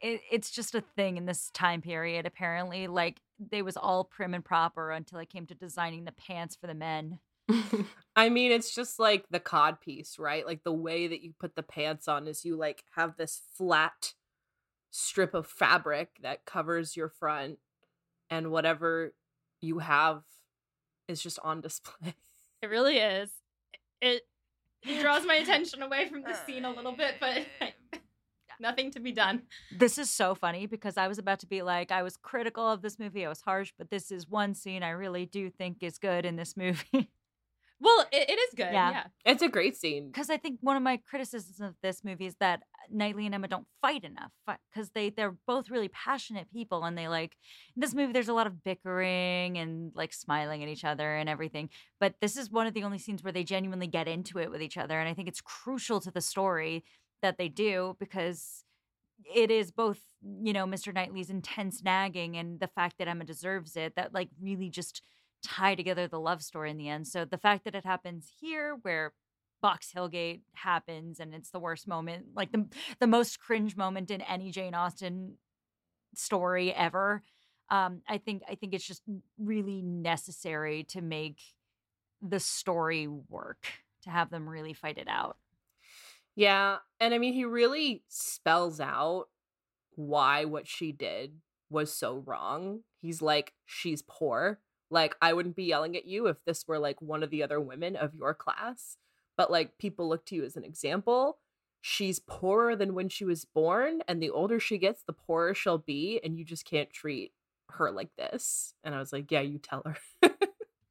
it, it's just a thing in this time period apparently like they was all prim and proper until it came to designing the pants for the men. I mean, it's just like the cod piece, right? Like the way that you put the pants on is you like have this flat strip of fabric that covers your front, and whatever you have is just on display. It really is. It, it draws my attention away from the scene a little bit, but nothing to be done. This is so funny because I was about to be like, I was critical of this movie. I was harsh, but this is one scene I really do think is good in this movie. Well, it, it is good. Yeah. Yeah. It's a great scene. Because I think one of my criticisms of this movie is that Knightley and Emma don't fight enough. Because they they're both really passionate people, and they like in this movie. There's a lot of bickering and like smiling at each other and everything. But this is one of the only scenes where they genuinely get into it with each other, and I think it's crucial to the story that they do because it is both you know Mr. Knightley's intense nagging and the fact that Emma deserves it that like really just tie together the love story in the end. So the fact that it happens here where Box Hillgate happens and it's the worst moment, like the the most cringe moment in any Jane Austen story ever. Um, I think I think it's just really necessary to make the story work to have them really fight it out. Yeah. And I mean, he really spells out why what she did was so wrong. He's like, she's poor. Like, I wouldn't be yelling at you if this were like one of the other women of your class. But like, people look to you as an example. She's poorer than when she was born. And the older she gets, the poorer she'll be. And you just can't treat her like this. And I was like, yeah, you tell her.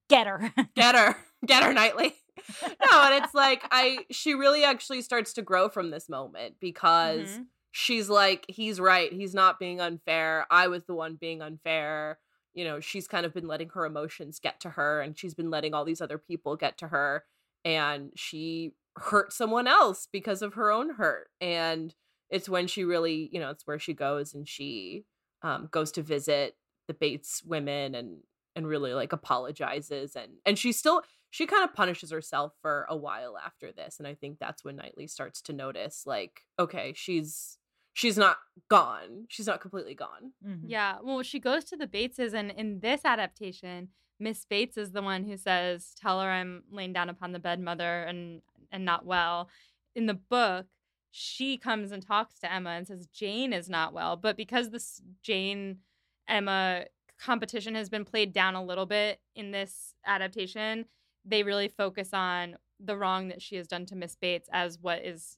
Get her. get her get her knightley no and it's like i she really actually starts to grow from this moment because Mhm. she's like he's right he's not being unfair i was the one being unfair you know she's kind of been letting her emotions get to her and she's been letting all these other people get to her and she hurt someone else because of her own hurt and it's when she really you know it's where she goes and she um, goes to visit the bates women and and really like apologizes and and she still she kind of punishes herself for a while after this and i think that's when knightley starts to notice like okay she's she's not gone she's not completely gone Mhm. Yeah. Well, she goes to the Bateses, and in this adaptation, Miss Bates is the one who says, "Tell her I'm laying down upon the bed, mother, and and not well." In the book, she comes and talks to Emma and says Jane is not well, but because this Jane Emma competition has been played down a little bit in this adaptation, they really focus on the wrong that she has done to Miss Bates as what is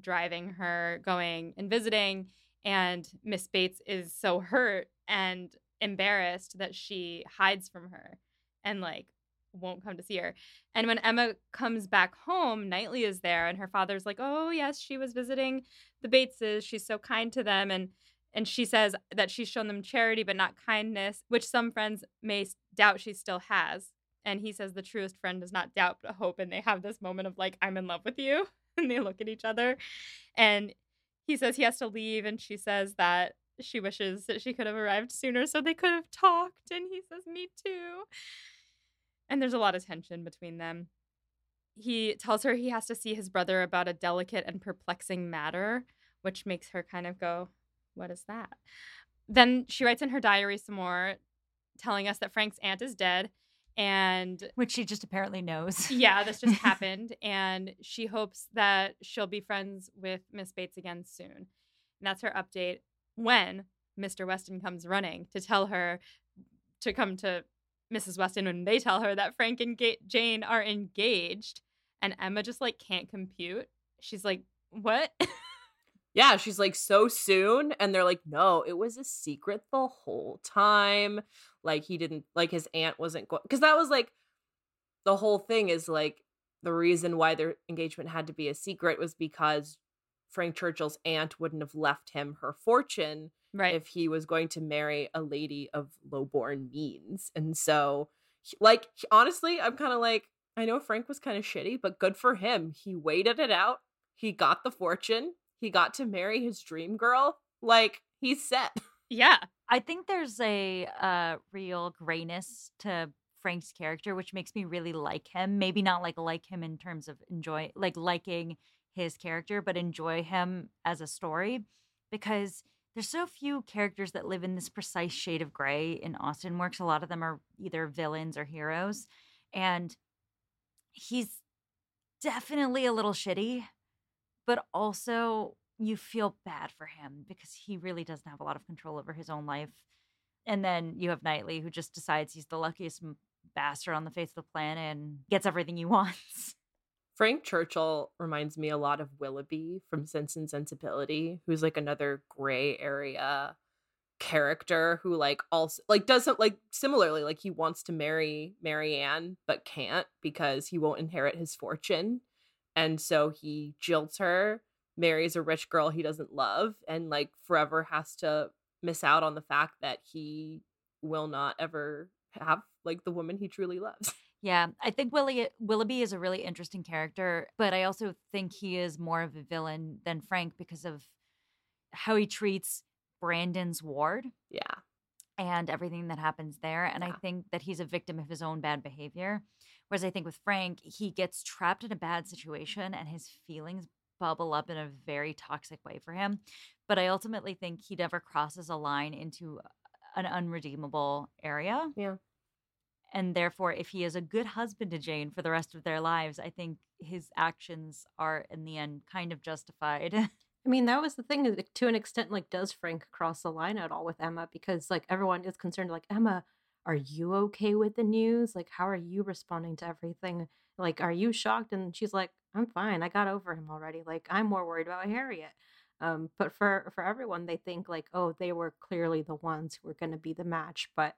driving her going and visiting and Miss Bates is so hurt and embarrassed that she hides from her and like won't come to see her. And when Emma comes back home, Knightley is there and her father's like, "Oh, yes, she was visiting the Bateses. She's so kind to them and and she says that she's shown them charity but not kindness, which some friends may doubt she still has. And he says the truest friend does not doubt but hope and they have this moment of like I'm in love with you and they look at each other and he says he has to leave and she says that she wishes that she could have arrived sooner so they could have talked and he says me too. And there's a lot of tension between them. He tells her he has to see his brother about a delicate and perplexing matter which makes her kind of go what is that? Then she writes in her diary some more telling us that frank's aunt is dead and Which she just apparently knows. yeah, this just happened. And she hopes that she'll be friends with Miss Bates again soon. And that's her update when Mr. Weston comes running to tell her to come to Mrs. Weston when they tell her that Frank and Ga- Jane are engaged. And Emma just like can't compute. She's like, what? yeah she's like so soon and they're like no it was a secret the whole time like he didn't like his aunt wasn't going because that was like the whole thing is like the reason why their engagement had to be a secret was because frank churchill's aunt wouldn't have left him her fortune right. if he was going to marry a lady of low-born means and so like honestly i'm kind of like i know frank was kind of shitty but good for him. He waited it out. He got the fortune he got to marry his dream girl like he's set yeah. I think there's a uh, real grayness to Frank's character, which makes me really like him. Maybe not like like him in terms of enjoy like liking his character, but enjoy him as a story because There's so few characters that live in this precise shade of gray in Austen works. A lot of them are either villains or heroes. And he's definitely a little shitty, but also you feel bad for him because he really doesn't have a lot of control over his own life. And then you have Knightley, who just decides he's the luckiest bastard on the face of the planet and gets everything he wants. Frank Churchill reminds me a lot of Willoughby from Sense and Sensibility, who's like another gray area character who like also like doesn't like similarly like he wants to marry Marianne but can't because he won't inherit his fortune. And so he jilts her, marries a rich girl he doesn't love and like forever has to miss out on the fact that he will not ever have like the woman he truly loves. Yeah, I think Willie Willoughby is a really interesting character, but I also think he is more of a villain than Frank because of how he treats Brandon's ward Yeah. and everything that happens there. And I think that he's a victim of his own bad behavior. Whereas I think with Frank, he gets trapped in a bad situation and his feelings bubble up in a very toxic way for him. But I ultimately think he never crosses a line into an unredeemable area. Yeah. And therefore, if he is a good husband to Jane for the rest of their lives, I think his actions are in the end kind of justified. I mean, that was the thing. To an extent, like, does Frank cross the line at all with Emma? Because like everyone is concerned, like Emma, are you okay with the news? Like, how are you responding to everything? Like, are you shocked? And she's like, I'm fine. I got over him already. Like, I'm more worried about Harriet. Um, but for for everyone, they think like, oh, they were clearly the ones who were going to be the match, but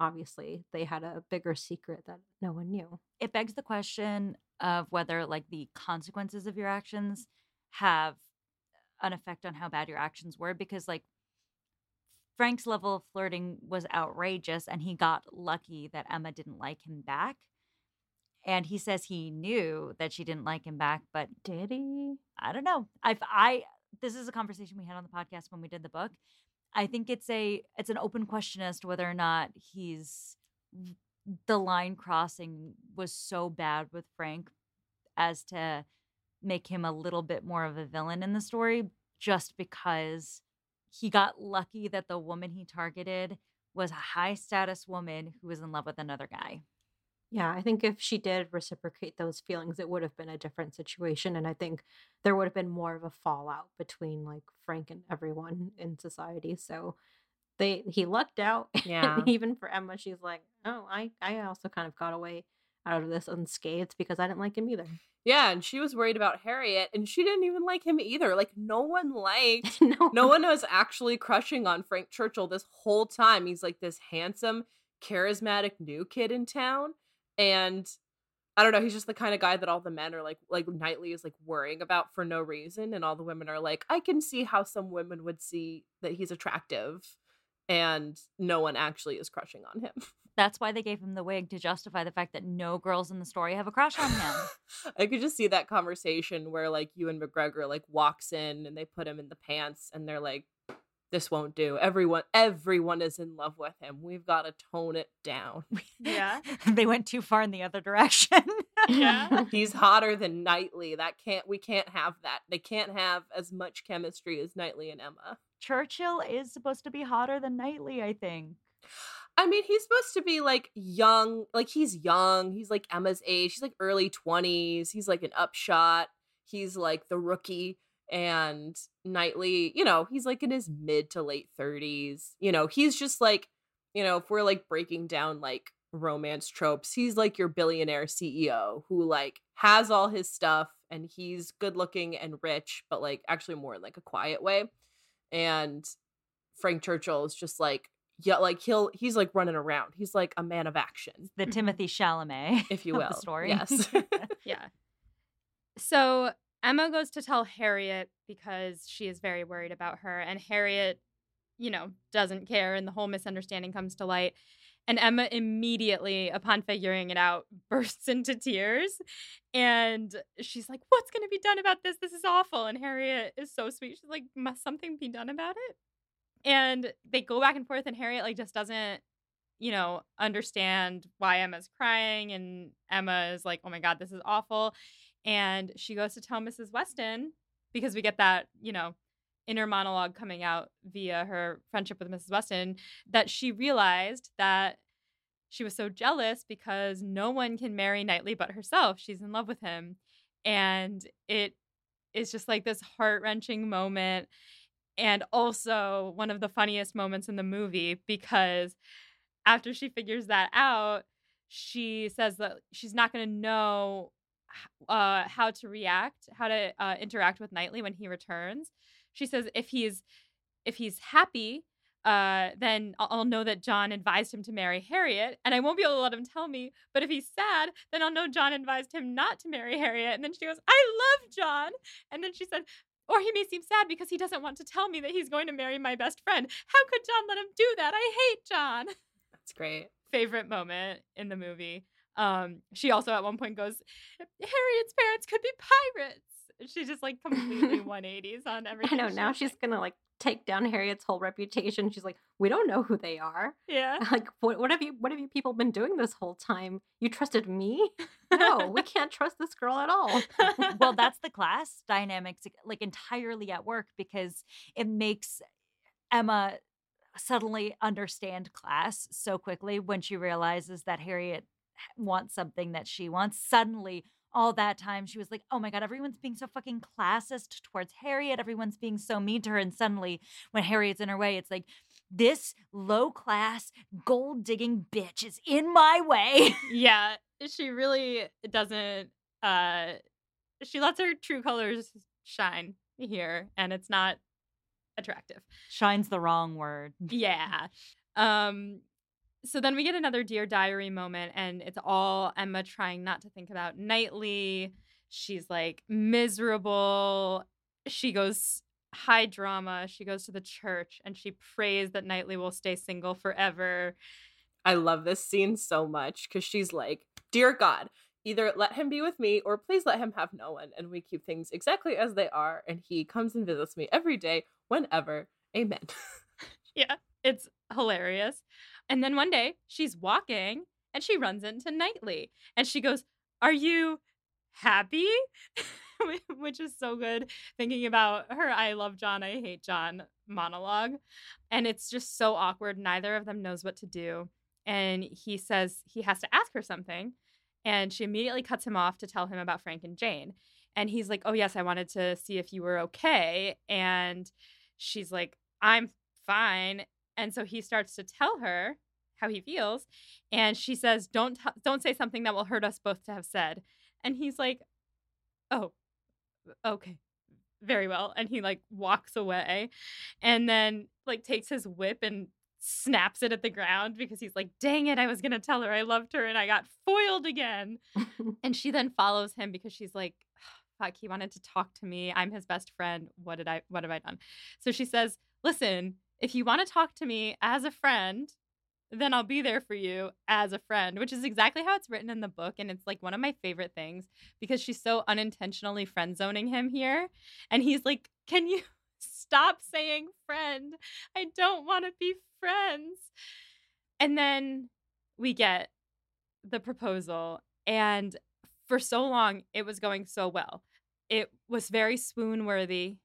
obviously they had a bigger secret that no one knew. it begs the question of whether like the consequences of your actions have an effect on how bad your actions were because like Frank's level of flirting was outrageous and he got lucky that Emma didn't like him back. And he says he knew that she didn't like him back, but Did he? I don't know. I've I this is a conversation we had on the podcast when we did the book. I think it's a it's an open question as to whether or not he's the line crossing was so bad with Frank as to make him a little bit more of a villain in the story just because he got lucky that the woman he targeted was a high status woman who was in love with another guy. Yeah, I think if she did reciprocate those feelings, it would have been a different situation. And I think there would have been more of a fallout between like Frank and everyone in society. So they he lucked out. Yeah. Even for Emma, she's like, Oh, I, I also kind of got away out of this unscathed because I didn't like him either. Yeah, and she was worried about Harriet and she didn't even like him either. Like no one liked no, no one was actually crushing on Frank Churchill this whole time. He's like this handsome, charismatic new kid in town. And I don't know, he's just the kind of guy that all the men are like like Knightley is like worrying about for no reason. And all the women are like, I can see how some women would see that he's attractive. And no one actually is crushing on him. That's why they gave him the wig to justify the fact that no girls in the story have a crush on him. I could just see that conversation where like Ewan McGregor like walks in and they put him in the pants and they're like, this won't do. Everyone everyone is in love with him. We've got to tone it down. Yeah. they went too far in the other direction. Yeah. He's hotter than Knightley. That can't we can't have that. They can't have as much chemistry as Knightley and Emma. Churchill is supposed to be hotter than Knightley, I think. I mean, he's supposed to be like young, like he's young. He's like Emma's age. He's like early 20s. He's like an upshot. He's like the rookie. And Knightley, you know, he's like in his mid to late 30s. You know, he's just like, you know, if we're like breaking down like romance tropes, he's like your billionaire CEO who like has all his stuff and he's good looking and rich, but like actually more in like a quiet way. And Frank Churchill is just like, yeah, like he'll he's like running around. He's like a man of action, The mm-hmm. Timothée Chalamet, if you of will. the story. Yes. Yeah. So Emma goes to tell Harriet because she is very worried about her, and Harriet, you know, doesn't care, and the whole misunderstanding comes to light. And Emma immediately, upon figuring it out, bursts into tears. And she's like, What's going to be done about this? This is awful. And Harriet is so sweet. She's like, Must something be done about it? And they go back and forth, and Harriet, like, just doesn't, you know, understand why Emma's crying. And Emma is like, Oh my God, this is awful. And she goes to tell Mrs. Weston because we get that, you know, inner monologue coming out via her friendship with Mrs. Weston that she realized that she was so jealous because no one can marry Knightley but herself. She's in love with him. And it is just like this heart wrenching moment. And also one of the funniest moments in the movie because after she figures that out, she says that she's not going to know uh, how to react, how to uh, interact with Knightley when he returns. She says if he's if he's happy, uh, then I'll, know that John advised him to marry Harriet, and I won't be able to let him tell me. But if he's sad, then I'll know John advised him not to marry Harriet. And then she goes, "I love John," and then she said. Or he may seem sad because he doesn't want to tell me that he's going to marry my best friend. How could John let him do that? I hate John. That's great. Favorite moment in the movie. Um, she also at one point goes, Harriet's parents could be pirates. She just like completely 180s on everything. I know now she's gonna like take down Harriet's whole reputation. She's like, we don't know who they are. yeah. Like, what, what have you what have you people been doing this whole time? You trusted me? No, we can't trust this girl at all. well, that's the class dynamics like entirely at work because it makes Emma suddenly understand class so quickly when she realizes that Harriet wants something that she wants. Suddenly, all that time, she was like, oh my God, everyone's being so fucking classist towards Harriet. Everyone's being so mean to her. And suddenly, when Harriet's in her way, it's like, this low class, gold digging bitch is in my way. yeah. She really doesn't uh she lets her true colors shine here and it's not attractive. Shine's the wrong word. Yeah. Um so then we get another dear diary moment and it's all Emma trying not to think about Knightley. She's like miserable. She goes high drama. She goes to the church and she prays that Knightley will stay single forever. I love this scene so much because she's like, Dear God, either let him be with me or please let him have no one. And we keep things exactly as they are. And he comes and visits me every day, whenever. Amen. Yeah, it's hilarious. And then one day she's walking and she runs into Knightley and she goes, Are you happy? Which is so good thinking about her I love John, I hate John monologue. And it's just so awkward. Neither of them knows what to do. And he says he has to ask her something. And she immediately cuts him off to tell him about Frank and Jane. And he's like, Oh, yes, I wanted to see if you were okay. And she's like, I'm fine. And so he starts to tell her how he feels. And she says, Don't, t- don't say something that will hurt us both to have said. And he's like, Oh, okay very well and he like walks away and then like takes his whip and snaps it at the ground because he's like dang it i was going to tell her i loved her and i got foiled again and she then follows him because she's like fuck he wanted to talk to me i'm his best friend what did i what have i done so she says listen if you want to talk to me as a friend then I'll be there for you as a friend, which is exactly how it's written in the book. And it's like one of my favorite things because she's so unintentionally friend zoning him here. And he's like, Can you stop saying friend? I don't want to be friends. And then we get the proposal. And for so long, it was going so well. It was very swoon worthy.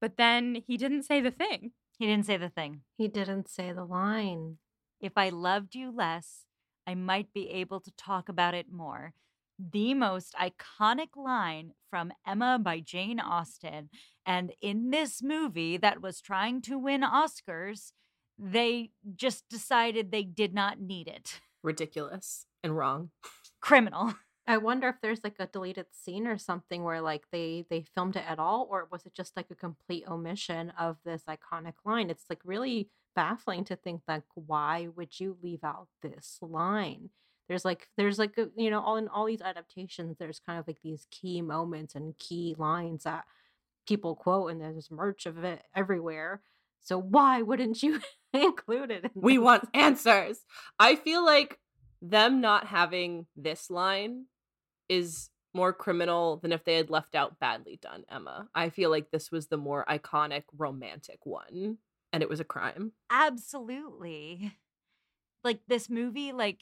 But then he didn't say the thing. He didn't say the thing. he didn't say the line. If I loved you less, I might be able to talk about it more. The most iconic line from Emma by Jane Austen. And in this movie that was trying to win Oscars, they just decided they did not need it. Ridiculous and wrong. Criminal. I wonder if there's like a deleted scene or something where like they they filmed it at all, or was it just like a complete omission of this iconic line? It's like really baffling to think like why would you leave out this line? There's like there's like a, you know all in all these adaptations, there's kind of like these key moments and key lines that people quote, and there's merch of it everywhere. So why wouldn't you include it? In We want answers. I feel like them not having this line is more criminal than if they had left out badly done Emma. I feel like this was the more iconic romantic one and it was a crime. Absolutely. Like this movie, like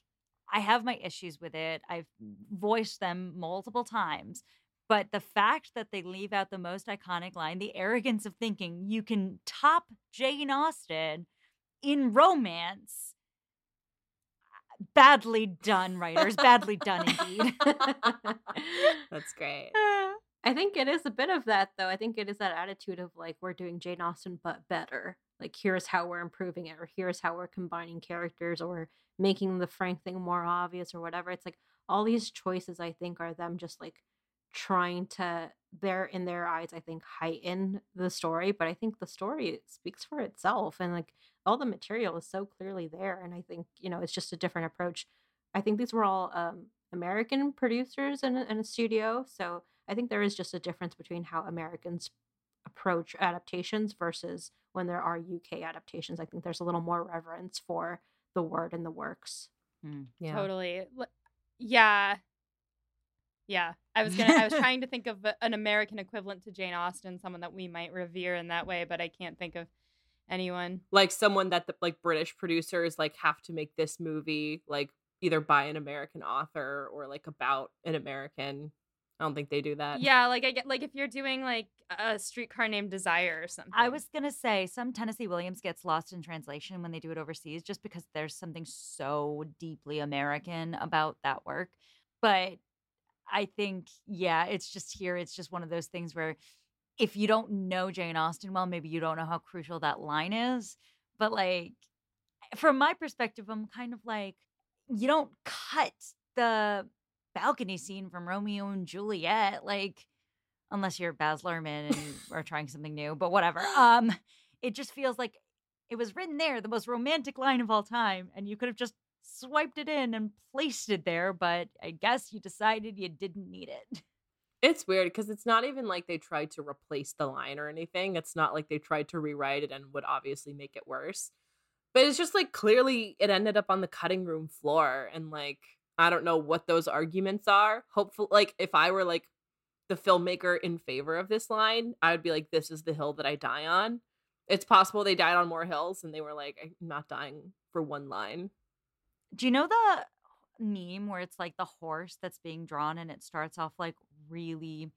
I have my issues with it. I've voiced them multiple times. But the fact that they leave out the most iconic line, the arrogance of thinking you can top Jane Austen in romance. Badly done, writers. Badly done indeed. That's great. I think it is a bit of that, though. I think it is that attitude of like, we're doing Jane Austen, but better. Like, here's how we're improving it, or here's how we're combining characters, or making the Frank thing more obvious, or whatever. It's like all these choices, I think, are them just like trying to, they're in their eyes, I think, heighten the story. But I think the story speaks for itself. And like all the material is so clearly there. And I think, you know, it's just a different approach. I think these were all um, American producers in a, in a studio. So I think there is just a difference between how Americans approach adaptations versus when there are UK adaptations. I think there's a little more reverence for the word and the works. Hmm. Yeah. Totally. Yeah. Yeah. I was gonna I was trying to think of an American equivalent to Jane Austen, someone that we might revere in that way, but I can't think of anyone. Like someone that the like British producers like have to make this movie like either by an American author or like about an American. I don't think they do that. Yeah, like I get like if you're doing like a streetcar named Desire or something. I was gonna say some Tennessee Williams gets lost in translation when they do it overseas, just because there's something so deeply American about that work. But I think, yeah, it's just here. It's just one of those things where if you don't know Jane Austen well, maybe you don't know how crucial that line is. But like, from my perspective, I'm kind of like, you don't cut the balcony scene from Romeo and Juliet, like unless you're Baz Luhrmann and are trying something new, but whatever. Um, it just feels like it was written there, the most romantic line of all time, and you could have just swiped it in and placed it there, but I guess you decided you didn't need it. It's weird because it's not even like they tried to replace the line or anything. It's not like they tried to rewrite it and would obviously make it worse. But it's just like clearly it ended up on the cutting room floor and like I don't know what those arguments are. Hopefully like if I were like the filmmaker in favor of this line, I would be like this is the hill that I die on. It's possible they died on more hills and they were like I'm not dying for one line. Do you know the meme where it's like the horse that's being drawn and it starts off like really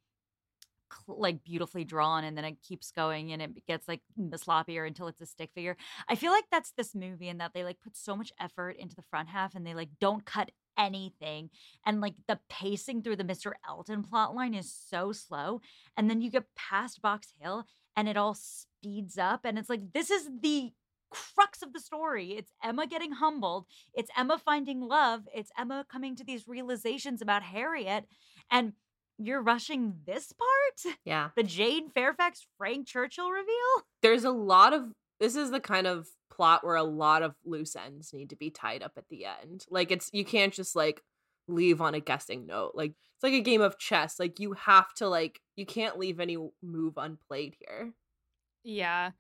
like beautifully drawn and then it keeps going and it gets like mm. m- sloppier until it's a stick figure. I feel like that's this movie and that they like put so much effort into the front half and they like don't cut anything and like the pacing through the Mr. Elton plot line is so slow and then you get past Box Hill and it all speeds up and it's like this is the crux of the story. It's Emma getting humbled. It's Emma finding love. It's Emma coming to these realizations about Harriet. And you're rushing this part? Yeah. The Jane Fairfax Frank Churchill reveal? there's a lot of this is the kind of plot where a lot of loose ends need to be tied up at the end. Like it's you can't just like leave on a guessing note. Like it's like a game of chess. Like you have to like you can't leave any move unplayed here. Yeah.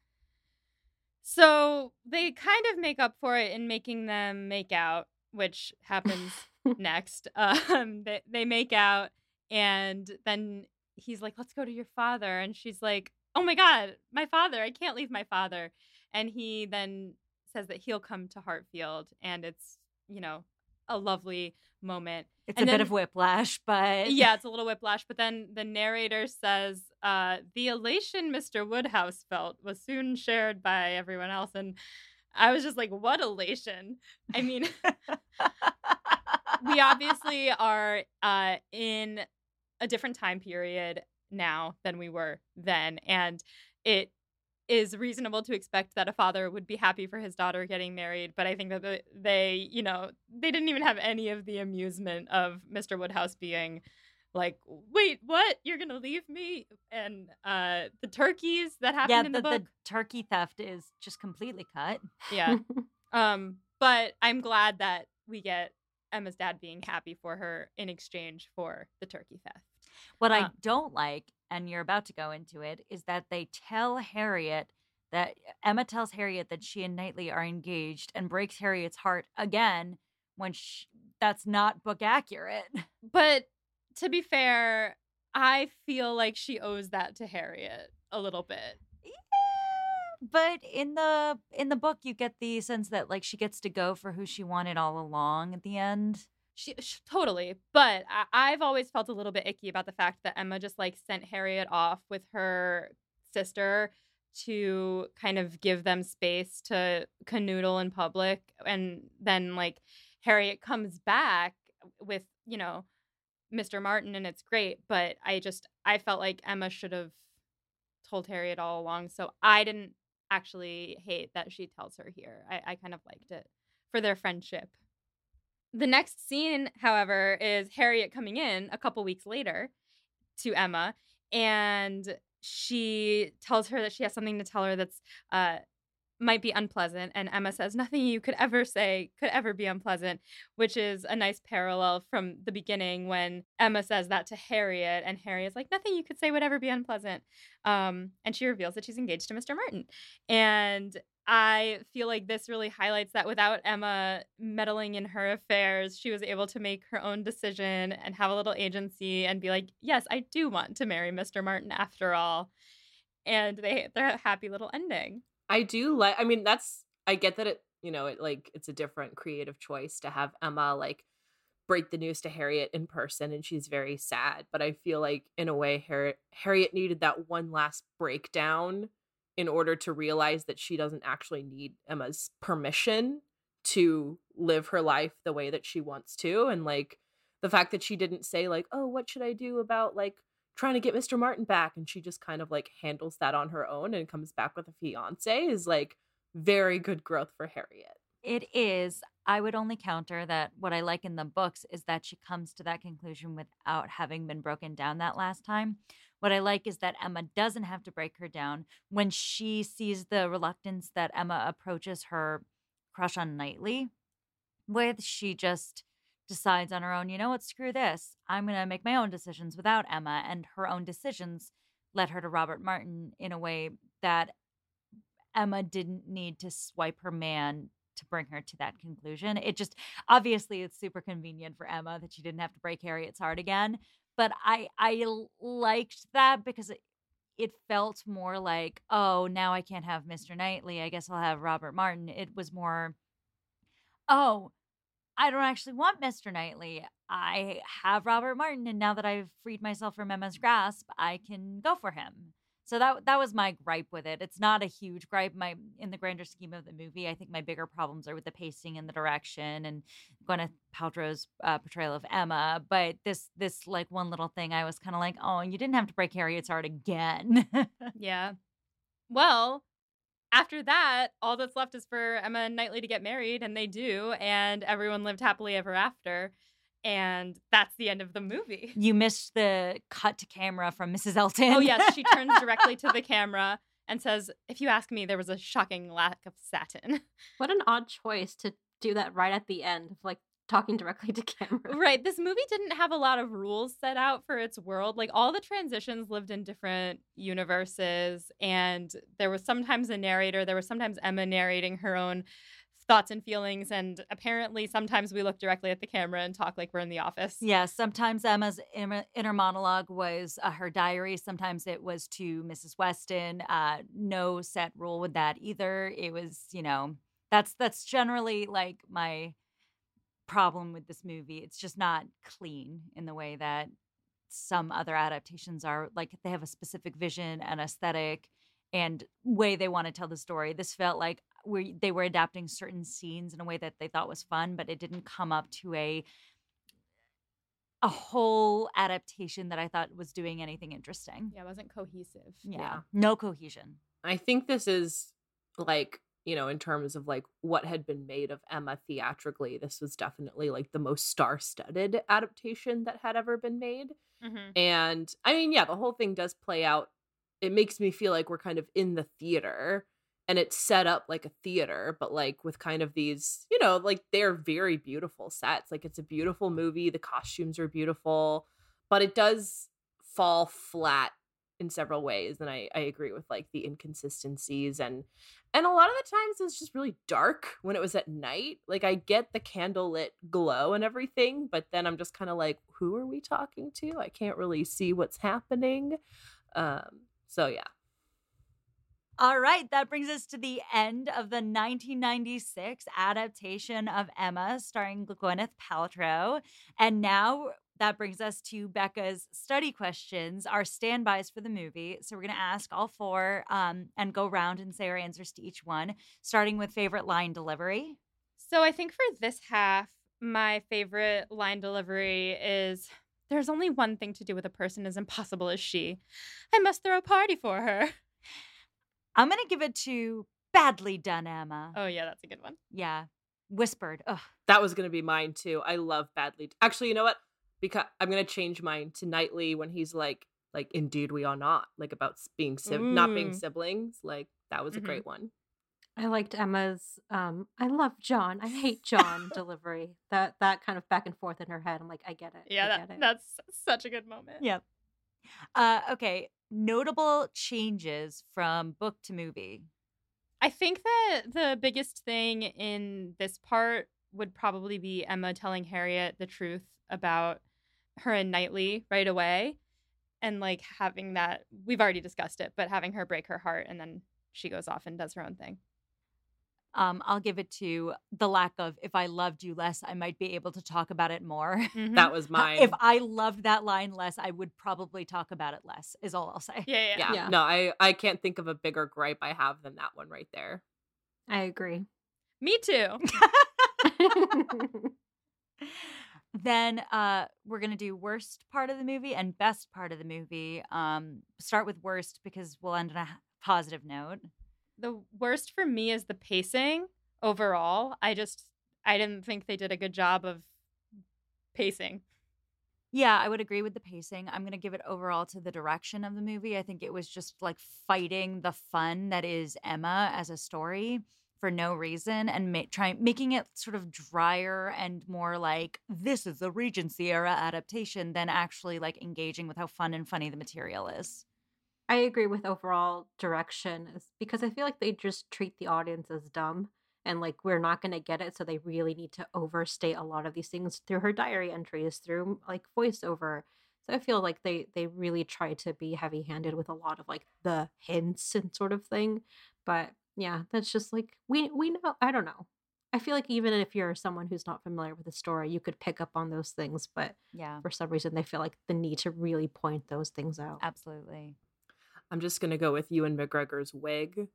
So they kind of make up for it in making them make out, which happens next. Um, they, they make out, and then he's like, "Let's go to your father," and she's like, "Oh my god, my father! I can't leave my father." And he then says that he'll come to Hartfield, and it's you know a lovely moment. It's And a then- bit of whiplash, but Yeah, it's a little whiplash, but then the narrator says, uh, the elation Mr. Woodhouse felt was soon shared by everyone else. And I was just like, what elation? I mean, we obviously are uh, in a different time period now than we were then. And it is reasonable to expect that a father would be happy for his daughter getting married. But I think that they, you know, they didn't even have any of the amusement of Mr. Woodhouse being like, wait, what? You're going to leave me? And uh, the turkeys that happened yeah, in the, the the turkey theft is just completely cut. Yeah. Um, but I'm glad that we get Emma's dad being happy for her in exchange for the turkey theft. What I Um, don't like, and you're about to go into it, is that they tell Harriet that Emma tells Harriet that she and Knightley are engaged and breaks Harriet's heart again when she, that's not book accurate. But to be fair, I feel like she owes that to Harriet a little bit. But in the in the book you get the sense that like she gets to go for who she wanted all along at the end. She sh- totally, but I- I've always felt a little bit icky about the fact that Emma just like sent Harriet off with her sister to kind of give them space to canoodle in public, and then like Harriet comes back with you know Mr. Martin, and it's great. But I just I felt like Emma should have told Harriet all along, so I didn't actually hate that she tells her here. I, I kind of liked it for their friendship. The next scene, however, is Harriet coming in a couple weeks later to Emma, and she tells her that she has something to tell her that's uh, might be unpleasant. And Emma says, Nothing you could ever say could ever be unpleasant, which is a nice parallel from the beginning when Emma says that to Harriet. And Harriet's like, Nothing you could say would ever be unpleasant. Um, and she reveals that she's engaged to Mr. Martin. And I feel like this really highlights that without Emma meddling in her affairs, she was able to make her own decision and have a little agency and be like, Yes, I do want to marry Mr. Martin after all. And they they're a happy little ending. I do like I mean that's I get that it you know it like it's a different creative choice to have Emma like break the news to Harriet in person and she's very sad but I feel like in a way Har- Harriet needed that one last breakdown in order to realize that she doesn't actually need Emma's permission to live her life the way that she wants to and like the fact that she didn't say like oh what should I do about like trying to get Mr. Martin back and she just kind of like handles that on her own and comes back with a fiance is like very good growth for Harriet. It is. I would only counter that what I like in the books is that she comes to that conclusion without having been broken down that last time. What I like is that Emma doesn't have to break her down. When she sees the reluctance that Emma approaches her crush on Knightley with, she just decides on her own, you know what, screw this. I'm going to make my own decisions without Emma. And her own decisions led her to Robert Martin in a way that Emma didn't need to swipe her man to bring her to that conclusion. It just obviously it's super convenient for Emma that she didn't have to break Harriet's heart again. But I I liked that because it, it felt more like, oh, now I can't have Mr. Knightley. I guess I'll have Robert Martin. It was more, oh, I don't actually want Mr. Knightley. I have Robert Martin, and now that I've freed myself from Emma's grasp, I can go for him. So that that was my gripe with it. It's not a huge gripe. My in the grander scheme of the movie, I think my bigger problems are with the pacing and the direction and Gwyneth Paltrow's uh, portrayal of Emma. But this this like one little thing, I was kind of like, oh, you didn't have to break Harriet's heart again. yeah. Well, after that, all that's left is for Emma and Knightley to get married, and they do, and everyone lived happily ever after. And that's the end of the movie. You missed the cut to camera from Mrs. Oh, Elton. Oh, yes. She turns directly to the camera and says, If you ask me, there was a shocking lack of satin. What an odd choice to do that right at the end, like talking directly to camera. Right. This movie didn't have a lot of rules set out for its world. Like all the transitions lived in different universes, and there was sometimes a narrator, there was sometimes Emma narrating her own thoughts and feelings and apparently sometimes we look directly at the camera and talk like we're in the office yeah sometimes emma's inner monologue was uh, her diary sometimes it was to mrs weston uh, no set rule with that either it was you know that's that's generally like my problem with this movie. It's just not clean in the way that some other adaptations are. Like they have a specific vision and aesthetic and way they want to tell the story. This felt like we they were adapting certain scenes in a way that they thought was fun, but it didn't come up to a a whole adaptation that I thought was doing anything interesting. Yeah, it wasn't cohesive. Yeah. yeah. No cohesion. I think this is like you know, in terms of like what had been made of Emma theatrically, this was definitely like the most star studded adaptation that had ever been made. Mm-hmm. And I mean, yeah, the whole thing does play out. It makes me feel like we're kind of in the theater and it's set up like a theater, but like with kind of these, you know, like they're very beautiful sets. Like it's a beautiful movie. The costumes are beautiful, but it does fall flat in several ways and I, I agree with like the inconsistencies and and a lot of the times it's just really dark when it was at night like i get the candlelit glow and everything but then i'm just kind of like who are we talking to i can't really see what's happening um so yeah All right, that brings us to the end of the 1996 adaptation of Emma, starring Gwyneth Paltrow. And now that brings us to Becca's study questions, our standbys for the movie. So we're going to ask all four um, and go around and say our answers to each one, starting with favorite line delivery. So I think for this half, my favorite line delivery is There's only one thing to do with a person as impossible as she. I must throw a party for her. I'm going to give it to Badly Done, Emma. Oh, yeah, that's a good one. Yeah. Whispered. Ugh. That was gonna be mine too. I love badly. Actually, you know what? Because I'm gonna change mine to Knightley when he's like, like, indeed we are not, like about s- being sib- not being siblings. Like that was Mhm. a great one. I liked Emma's um I love John. I hate John delivery. That that kind of back and forth in her head. I'm like, I get it. Yeah, I that, get it. that's such a good moment. Yep. Uh, okay. Notable changes from book to movie. I think that the biggest thing in this part would probably be Emma telling Harriet the truth about her and Knightley right away. And like having that, we've already discussed it, but having her break her heart and then she goes off and does her own thing. Um, I'll give it to the lack of if I loved you less, I might be able to talk about it more. Mhm. That was mine. If I loved that line less, I would probably talk about it less, is all I'll say. yeah, yeah, yeah. Yeah. No, I I can't think of a bigger gripe I have than that one right there. I agree. Me too. then uh we're gonna do worst part of the movie and best part of the movie. Um start with worst because we'll end on a positive note. the worst for me is the pacing overall. I just, I didn't think they did a good job of pacing. Yeah, I would agree with the pacing. I'm going to give it overall to the direction of the movie. I think it was just like fighting the fun that is Emma as a story for no reason and ma- trying making it sort of drier and more like this is a Regency era adaptation than actually like engaging with how fun and funny the material is. I agree with overall direction because I feel like they just treat the audience as dumb and like we're not going to get it so they really need to overstate a lot of these things through her diary entries through like voiceover. So I feel like they they really try to be heavy-handed with a lot of like the hints and sort of thing. But yeah, that's just like we we know I don't know. I feel like even if you're someone who's not familiar with the story, you could pick up on those things, but Yeah, for some reason they feel like the need to really point those things out. absolutely. I'm just gonna go with Ewan McGregor's wig.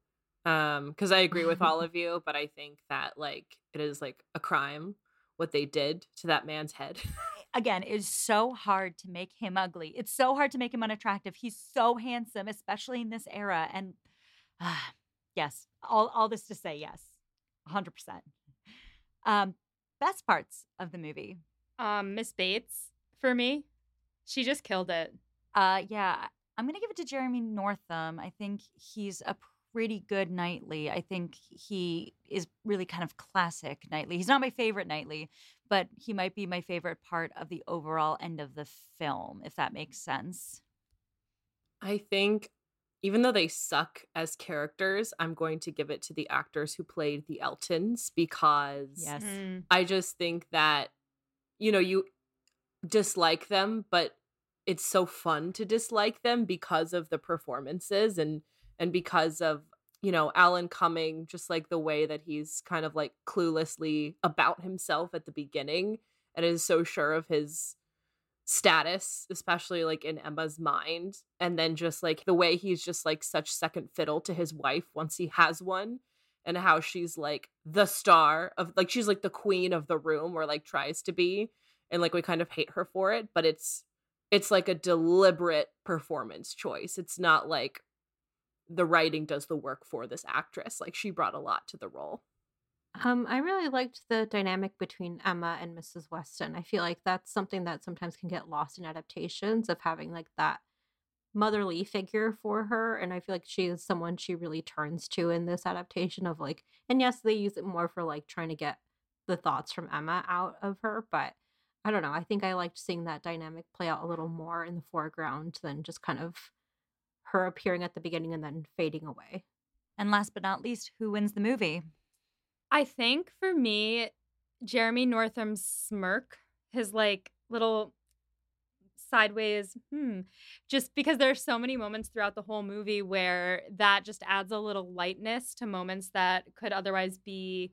Um, because I agree with all of you, but I think that like it is like a crime what they did to that man's head. Again, it's so hard to make him ugly. It's so hard to make him unattractive. He's so handsome, especially in this era. And ah, yes, all all this to say yes, hundred percent. Um, best parts of the movie. Um, Miss Bates, for me, she just killed it. Uh, yeah, I'm gonna give it to Jeremy Northam. I think he's a pretty good Knightley. I think he is really kind of classic Knightley. He's not my favorite Knightley, but he might be my favorite part of the overall end of the film, if that makes sense. I think even though they suck as characters, I'm going to give it to the actors who played the Eltons because Yes. Mm. I just think that you know you dislike them, but it's so fun to dislike them because of the performances and and because of you know Alan Cumming just like the way that he's kind of like cluelessly about himself at the beginning and is so sure of his status especially like in Emma's mind and then just like the way he's just like such second fiddle to his wife once he has one and how she's like the star of like she's like the queen of the room or like tries to be and like we kind of hate her for it but it's it's like a deliberate performance choice. It's not like the writing does the work for this actress like she brought a lot to the role Um, I really liked the dynamic between Emma and Mrs. Weston. I feel like that's something that sometimes can get lost in adaptations of having like that motherly figure for her. And I feel like she is someone she really turns to in this adaptation of like, and yes, they use it more for like trying to get the thoughts from Emma out of her, but I don't know. I think I liked seeing that dynamic play out a little more in the foreground than just kind of her appearing at the beginning and then fading away. And last but not least, who wins the movie? I think for me, Jeremy Northam's smirk, his like little sideways hmm just because there's so many moments throughout the whole movie where that just adds a little lightness to moments that could otherwise be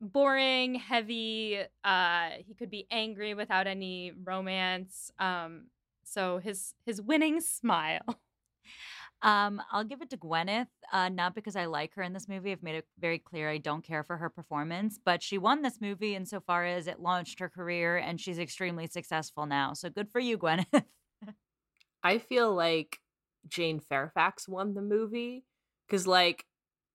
boring heavy uh he could be angry without any romance um so his his winning smile Um, I'll give it to Gwyneth, uh, not because I like her in this movie. I've made it very clear I don't care for her performance, but she won this movie insofar as it launched her career and she's extremely successful now. So good for you, Gwyneth. I feel like Jane Fairfax won the movie because, like,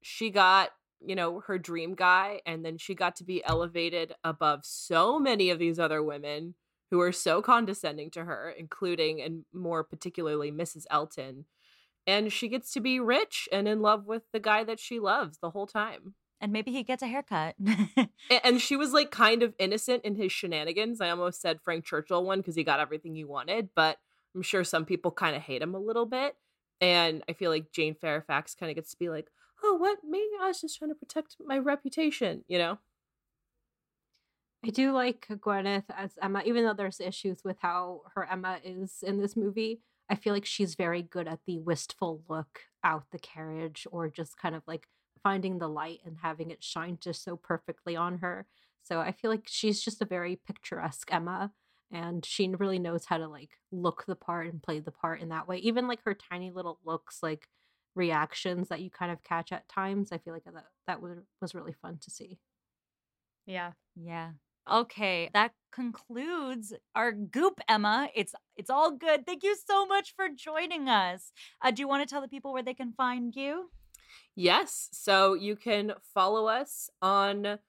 she got, you know, her dream guy, and then she got to be elevated above so many of these other women who are so condescending to her, including and more particularly Mrs. Elton. And she gets to be rich and in love with the guy that she loves the whole time. and maybe he gets a haircut. And she was like kind of innocent in his shenanigans. I almost said Frank Churchill one because he got everything he wanted, but I'm sure some people kind of hate him a little bit. And I feel like Jane Fairfax kind of gets to be like, oh, what? Me? I was just trying to protect my reputation, you know? I do like Gwyneth as Emma, even though there's issues with how her Emma is in this movie. I feel like she's very good at the wistful look out the carriage or just kind of like finding the light and having it shine just so perfectly on her. So I feel like she's just a very picturesque Emma and she really knows how to like look the part and play the part in that way. Even like her tiny little looks, like reactions that you kind of catch at times. I feel like that that was was really fun to see. yeah yeah. Okay, that concludes our goop, Emma. It's it's all good. Thank you so much for joining us. Uh, do you want to tell the people where they can find you? Yes. So you can follow us on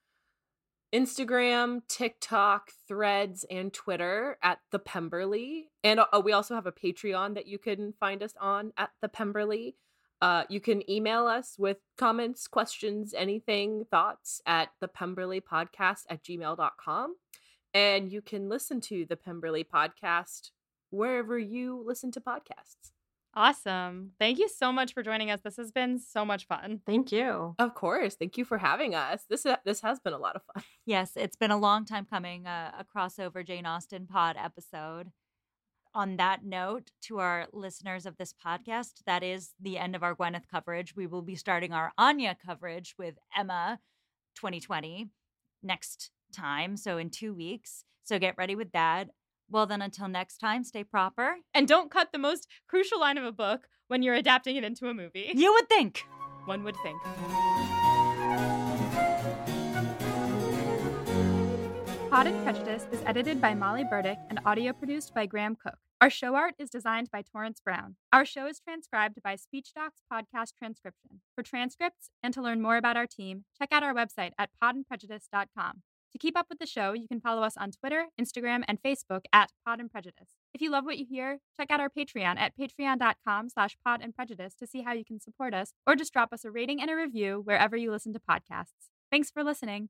Instagram, TikTok, Threads, and Twitter at the Pemberley. And uh, we also have a Patreon that you can find us on at the Pemberley. Uh, you can email us with comments, questions, anything, thoughts at the Pemberley podcast at gmail.com. And you can listen to the Pemberley podcast wherever you listen to podcasts. awesome thank you so much for joining us this has been so much fun Thank you. Of course. Thank you for having us. This uh, this has been a lot of fun. Yes, it's been a long time coming, uh, a crossover Jane Austen pod episode. On that note, to our listeners of this podcast, that is the end of our Gwyneth coverage. We will be starting our Anya coverage with Emma 2020 next time, so in two weeks. So get ready with that. Well, then, until next time, stay proper. and don't cut the most crucial line of a book when you're adapting it into a movie You would think. one would think Pod and Prejudice is edited by Molly Burdick and audio produced by Graham Cook. Our show art is designed by Torrence Browne. Our show is transcribed by SpeechDocs Podcast Transcription. For transcripts and to learn more about our team, check out our website at podandprejudice.com. To keep up with the show, you can follow us on Twitter, Instagram, and Facebook at Pod and Prejudice. If you love what you hear, check out our Patreon at patreon.com slash pod and prejudice to see how you can support us, or just drop us a rating and a review wherever you listen to podcasts. Thanks for listening.